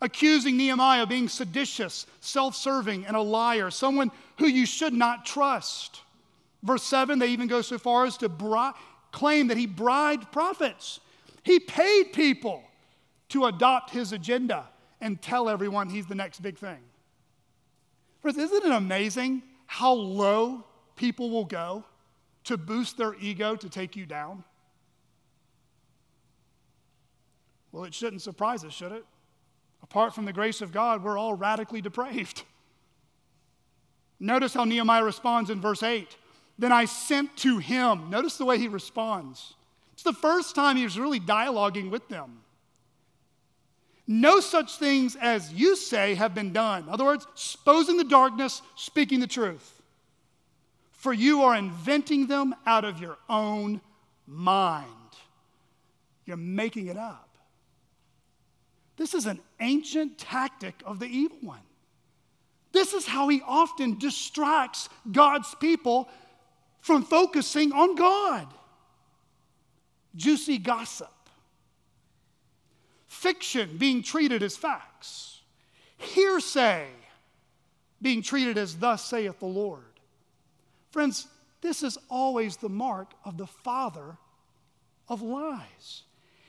accusing Nehemiah of being seditious, self serving, and a liar, someone who you should not trust. Verse 7, they even go so far as to bri- claim that he bribed prophets. He paid people to adopt his agenda and tell everyone he's the next big thing. Friends, isn't it amazing how low people will go to boost their ego to take you down? Well, it shouldn't surprise us, should it? Apart from the grace of God, we're all radically depraved. Notice how Nehemiah responds in verse 8. Then I sent to him. Notice the way he responds. It's the first time he's really dialoguing with them. No such things as you say have been done. In other words, exposing the darkness, speaking the truth. For you are inventing them out of your own mind. You're making it up. This is an ancient tactic of the evil one. This is how he often distracts God's people from focusing on God. Juicy gossip, fiction being treated as facts, hearsay being treated as thus saith the Lord. Friends, this is always the mark of the father of lies.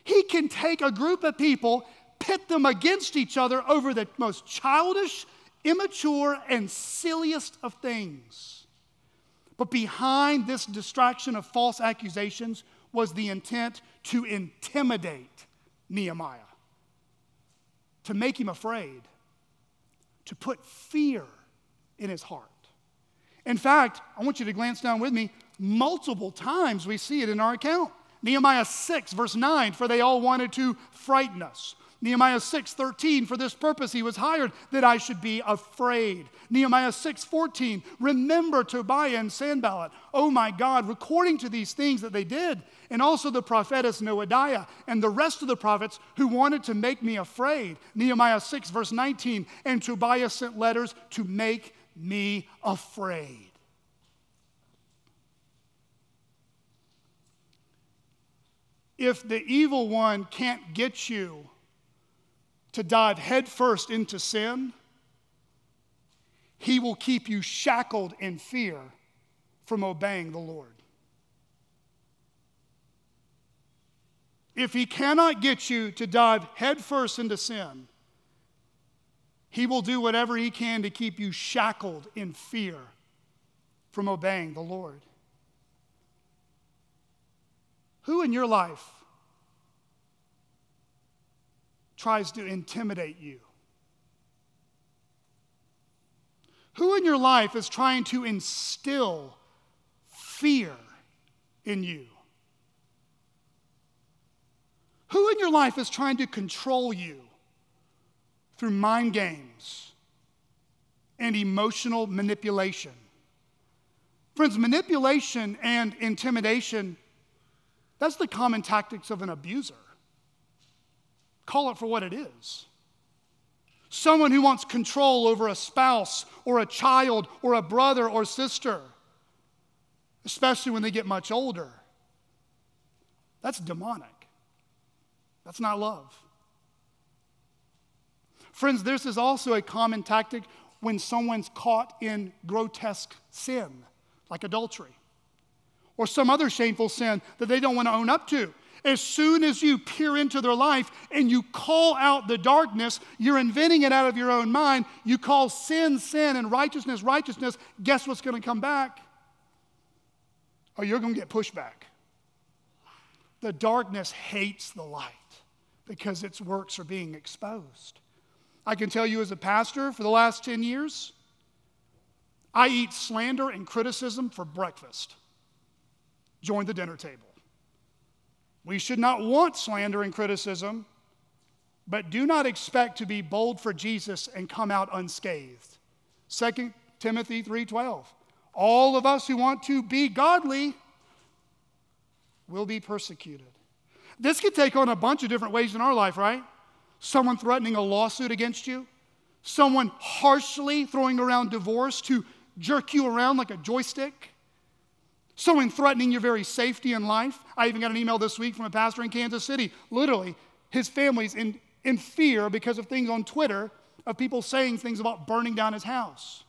He can take a group of people, pit them against each other over the most childish, immature, and silliest of things. But behind this distraction of false accusations was the intent to intimidate Nehemiah, to make him afraid, to put fear in his heart. In fact, I want you to glance down with me. Multiple times we see it in our account. Nehemiah 6, verse 9, for they all wanted to frighten us. Nehemiah 6, 13, for this purpose he was hired, that I should be afraid. Nehemiah 6, 14, remember Tobiah and Sanballat. Oh my God, according to these things that they did, and also the prophetess Noadiah and the rest of the prophets who wanted to make me afraid. Nehemiah 6, verse 19, and Tobiah sent letters to make me afraid. If the evil one can't get you to dive headfirst into sin, he will keep you shackled in fear from obeying the Lord. If he cannot get you to dive headfirst into sin, he will do whatever he can to keep you shackled in fear from obeying the Lord. Who in your life tries to intimidate you? Who in your life is trying to instill fear in you? Who in your life is trying to control you through mind games and emotional manipulation? Friends, manipulation and intimidation, that's the common tactics of an abuser. Call it for what it is. Someone who wants control over a spouse or a child or a brother or sister. especially when they get much older. That's demonic. That's not love. Friends, this is also a common tactic when someone's caught in grotesque sin, like adultery, or some other shameful sin that they don't want to own up to. As soon as you peer into their life and you call out the darkness, you're inventing it out of your own mind. You call sin, sin, and righteousness, righteousness. Guess what's going to come back? Oh, you're going to get pushback. The darkness hates the light because its works are being exposed. I can tell you as a pastor for the last 10 years, I eat slander and criticism for breakfast. Join the dinner table. We should not want slander and criticism, but do not expect to be bold for Jesus and come out unscathed. 2 Timothy 3:12. All of us who want to be godly will be persecuted. This could take on a bunch of different ways in our life, right? Someone threatening a lawsuit against you, someone harshly throwing around divorce to jerk you around like a joystick, someone threatening your very safety in life. I even got an email this week from a pastor in Kansas City. Literally, his family's in, in fear because of things on Twitter of people saying things about burning down his house.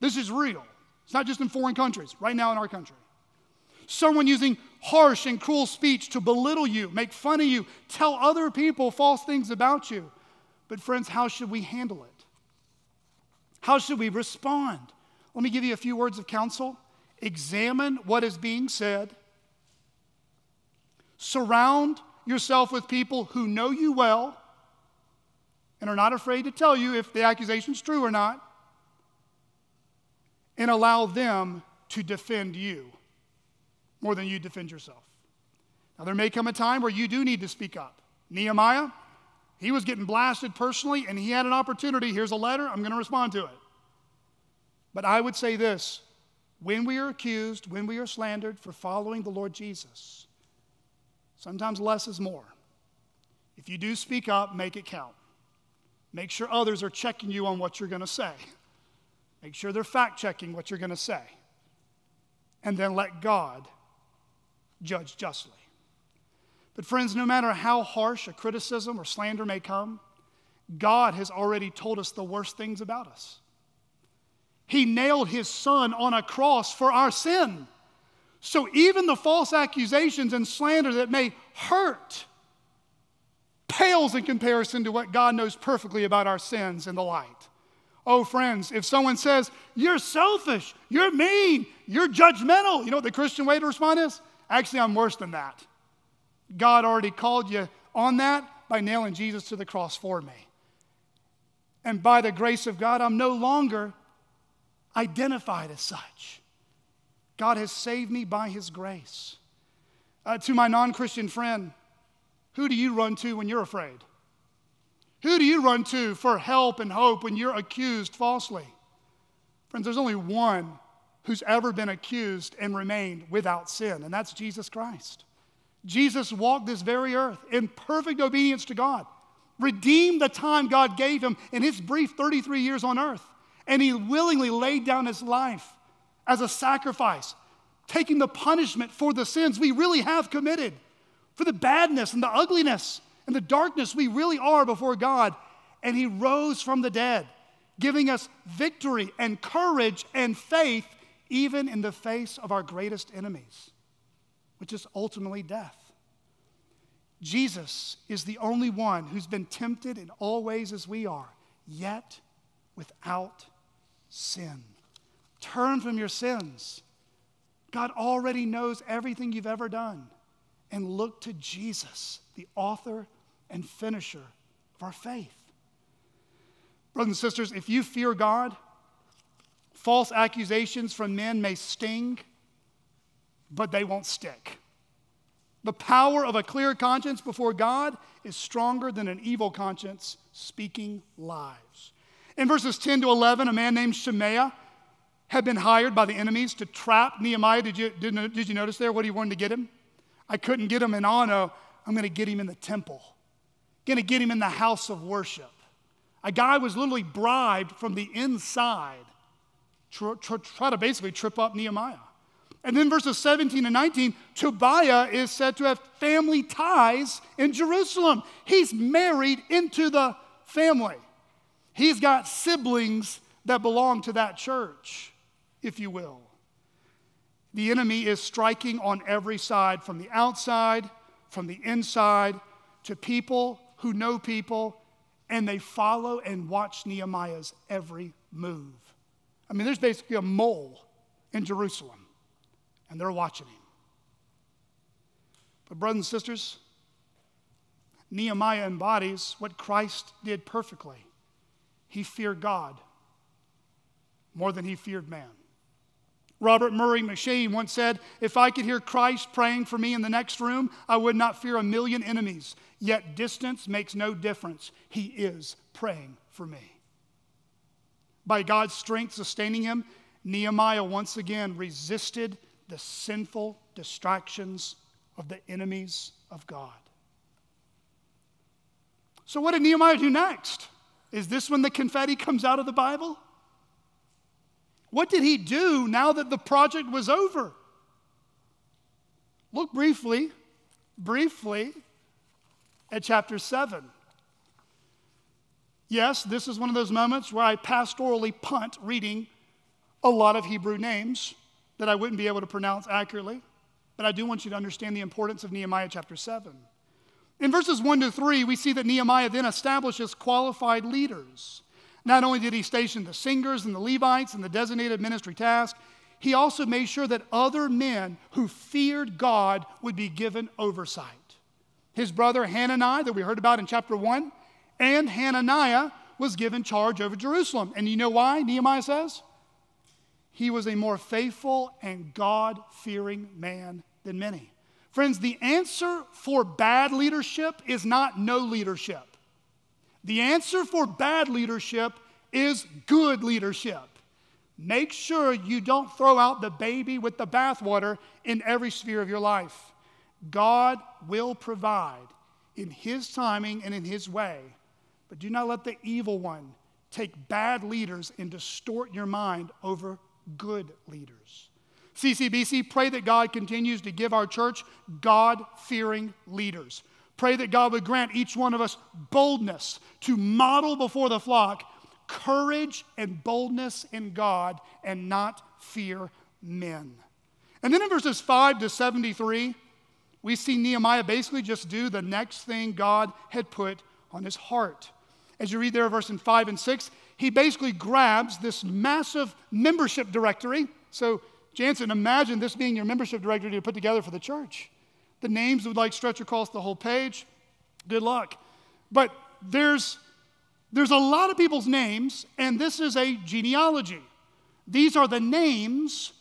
This is real. It's not just in foreign countries, right now in our country. Someone using harsh and cruel speech to belittle you, make fun of you, tell other people false things about you. But, friends, how should we handle it? How should we respond? Let me give you a few words of counsel. Examine what is being said. Surround yourself with people who know you well and are not afraid to tell you if the accusation is true or not, and allow them to defend you more than you defend yourself. Now, there may come a time where you do need to speak up. Nehemiah, he was getting blasted personally, and he had an opportunity. Here's a letter, I'm going to respond to it. But I would say this when we are accused, when we are slandered for following the Lord Jesus, sometimes less is more. If you do speak up, make it count. Make sure others are checking you on what you're going to say. Make sure they're fact checking what you're going to say. And then let God judge justly. But, friends, no matter how harsh a criticism or slander may come, God has already told us the worst things about us. He nailed his son on a cross for our sin. So, even the false accusations and slander that may hurt pales in comparison to what God knows perfectly about our sins in the light. Oh, friends, if someone says, You're selfish, you're mean, you're judgmental, you know what the Christian way to respond is? Actually, I'm worse than that. God already called you on that by nailing Jesus to the cross for me. And by the grace of God, I'm no longer identified as such. God has saved me by His grace. Uh, to my non Christian friend, who do you run to when you're afraid? Who do you run to for help and hope when you're accused falsely? Friends, there's only one who's ever been accused and remained without sin, and that's Jesus Christ. Jesus walked this very earth in perfect obedience to God, redeemed the time God gave him in his brief 33 years on earth, and he willingly laid down his life as a sacrifice, taking the punishment for the sins we really have committed, for the badness and the ugliness and the darkness we really are before God. And he rose from the dead, giving us victory and courage and faith even in the face of our greatest enemies, which is ultimately death. Jesus is the only one who's been tempted in all ways as we are, yet without sin. Turn from your sins. God already knows everything you've ever done. And look to Jesus, the author and finisher of our faith. Brothers and sisters, if you fear God, False accusations from men may sting, but they won't stick. The power of a clear conscience before God is stronger than an evil conscience speaking lies. In verses 10 to 11, a man named Shemaiah had been hired by the enemies to trap Nehemiah. Did you, did, did you notice there what he wanted to get him? I couldn't get him in Ono. I'm going to get him in the temple. going to get him in the house of worship. A guy was literally bribed from the inside try, try to basically trip up Nehemiah. And then verses 17 and 19, Tobiah is said to have family ties in Jerusalem. He's married into the family. He's got siblings that belong to that church, if you will. The enemy is striking on every side from the outside, from the inside, to people who know people, and they follow and watch Nehemiah's every move. I mean, there's basically a mole in Jerusalem, and they're watching him. But, brothers and sisters, Nehemiah embodies what Christ did perfectly. He feared God more than he feared man. Robert Murray M'Cheyne once said, If I could hear Christ praying for me in the next room, I would not fear a million enemies. Yet distance makes no difference. He is praying for me. By God's strength sustaining him, Nehemiah once again resisted the sinful distractions of the enemies of God. So, what did Nehemiah do next? Is this when the confetti comes out of the Bible? What did he do now that the project was over? Look briefly, briefly at chapter 7. Yes, this is one of those moments where I pastorally punt reading a lot of Hebrew names that I wouldn't be able to pronounce accurately, but I do want you to understand the importance of Nehemiah chapter 7. In verses 1 to 3, we see that Nehemiah then establishes qualified leaders. Not only did he station the singers and the Levites and the designated ministry task, he also made sure that other men who feared God would be given oversight. His brother Hanani, that we heard about in chapter 1, and Hananiah was given charge over Jerusalem. And you know why, Nehemiah says? He was a more faithful and God fearing man than many. Friends, the answer for bad leadership is not no leadership. The answer for bad leadership is good leadership. Make sure you don't throw out the baby with the bathwater in every sphere of your life. God will provide in His timing and in His way, but do not let the evil one take bad leaders and distort your mind over good leaders. CCBC, pray that God continues to give our church God fearing leaders Pray that God would grant each one of us boldness to model before the flock courage and boldness in God and not fear men. And then in verses 5 to 73, we see Nehemiah basically just do the next thing God had put on his heart. As you read there, verse in 5 and 6, he basically grabs this massive membership directory. So, Jansen, imagine this being your membership directory to put together for the church. The names would like stretch across the whole page. Good luck. But there's, there's a lot of people's names, and this is a genealogy. These are the names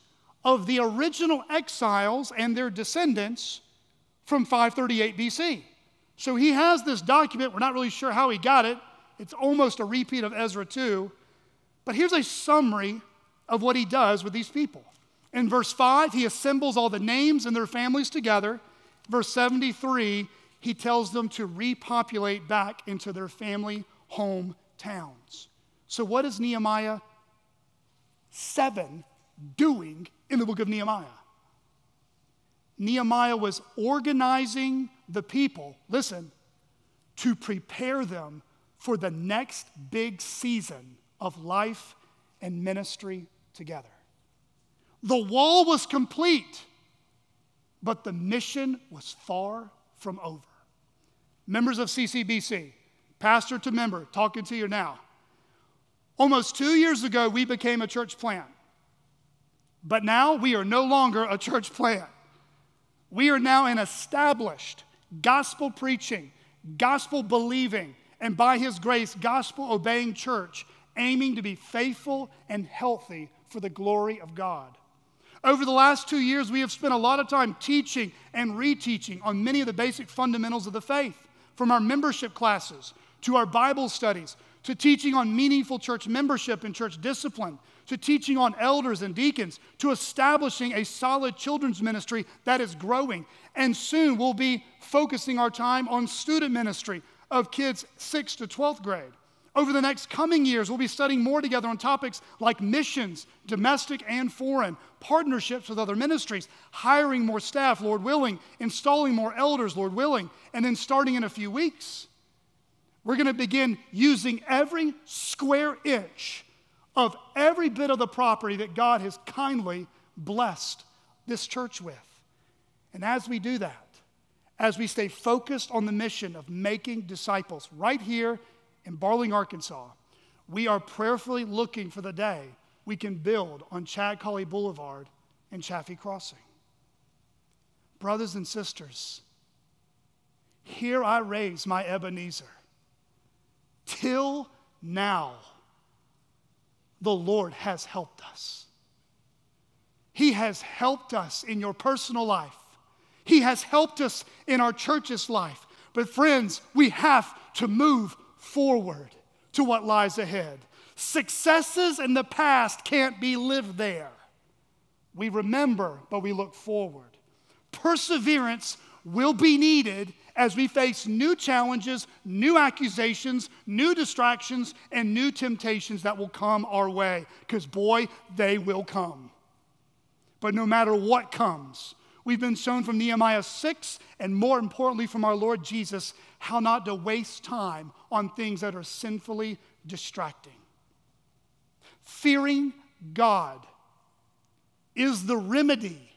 of the original exiles and their descendants from 538 BC. So he has this document. We're not really sure how he got it. It's almost a repeat of Ezra 2. But here's a summary of what he does with these people. In verse 5, he assembles all the names and their families together verse 73, he tells them to repopulate back into their family hometowns. So, what is Nehemiah 7 doing in the book of Nehemiah? Nehemiah was organizing the people, listen, to prepare them for the next big season of life and ministry together. The wall was complete. But the mission was far from over. Members of CCBC, pastor to member, talking to you now. Almost two years ago, we became a church plant. But now we are no longer a church plant. We are now an established, gospel preaching, gospel believing, and by His grace, gospel obeying church, aiming to be faithful and healthy for the glory of God. Over the last two years, we have spent a lot of time teaching and reteaching on many of the basic fundamentals of the faith, from our membership classes to our Bible studies to teaching on meaningful church membership and church discipline to teaching on elders and deacons to establishing a solid children's ministry that is growing. And soon we'll be focusing our time on student ministry of kids 6th to 12th grade. Over the next coming years, we'll be studying more together on topics like missions, domestic and foreign, partnerships with other ministries, hiring more staff, Lord willing, installing more elders, Lord willing, and then starting in a few weeks, we're going to begin using every square inch of every bit of the property that God has kindly blessed this church with. And as we do that, as we stay focused on the mission of making disciples right here in Barling, Arkansas, we are prayerfully looking for the day we can build on Chad Colley Boulevard and Chaffee Crossing. Brothers and sisters, here I raise my Ebenezer. Till now, the Lord has helped us. He has helped us in your personal life. He has helped us in our church's life. But, friends, we have to move forward to what lies ahead. Successes in the past can't be lived there. We remember, but we look forward. Perseverance will be needed as we face new challenges, new accusations, new distractions, and new temptations that will come our way. Because, boy, they will come. But no matter what comes, we've been shown from Nehemiah 6, and more importantly from our Lord Jesus, how not to waste time on things that are sinfully distracting. Fearing God is the remedy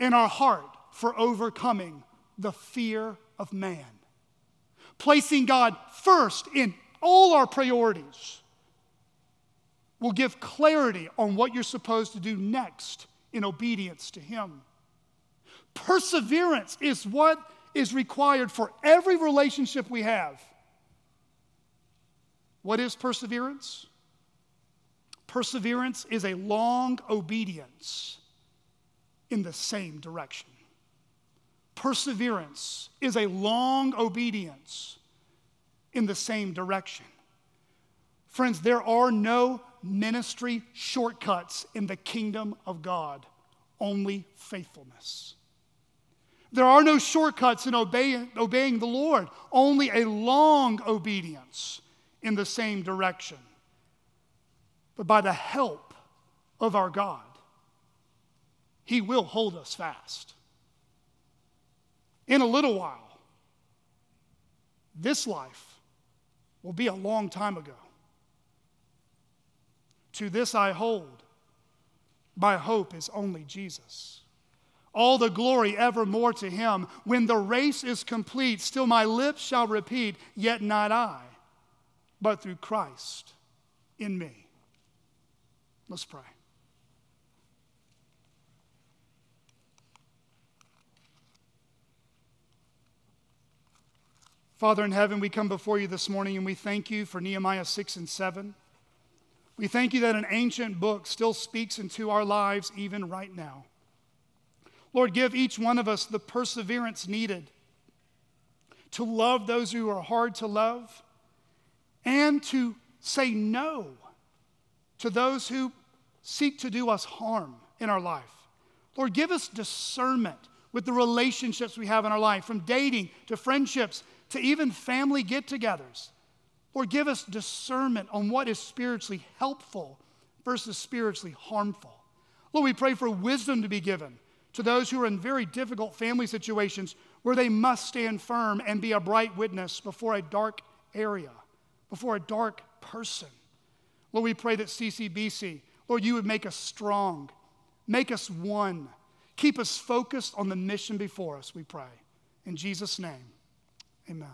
in our heart for overcoming the fear of man. Placing God first in all our priorities will give clarity on what you're supposed to do next in obedience to Him. Perseverance is what is required for every relationship we have. What is perseverance? Perseverance is a long obedience in the same direction. Perseverance is a long obedience in the same direction. Friends, there are no ministry shortcuts in the kingdom of God, only faithfulness. There are no shortcuts in obeying, obeying the Lord, only a long obedience in the same direction. But by the help of our God, He will hold us fast. In a little while, this life will be a long time ago. To this I hold. My hope is only Jesus all the glory evermore to him. When the race is complete, still my lips shall repeat, Yet not I, but through Christ in me. Let's pray. Father in heaven, we come before you this morning and we thank you for Nehemiah 6 and 7. We thank you that an ancient book still speaks into our lives even right now. Lord, give each one of us the perseverance needed to love those who are hard to love and to say no to those who seek to do us harm in our life. Lord, give us discernment with the relationships we have in our life, from dating to friendships to even family get togethers. Lord, give us discernment on what is spiritually helpful versus spiritually harmful. Lord, we pray for wisdom to be given to those who are in very difficult family situations where they must stand firm and be a bright witness before a dark area, before a dark person. Lord, we pray that CCBC, Lord, you would make us strong, make us one, keep us focused on the mission before us, we pray. In Jesus' name, amen.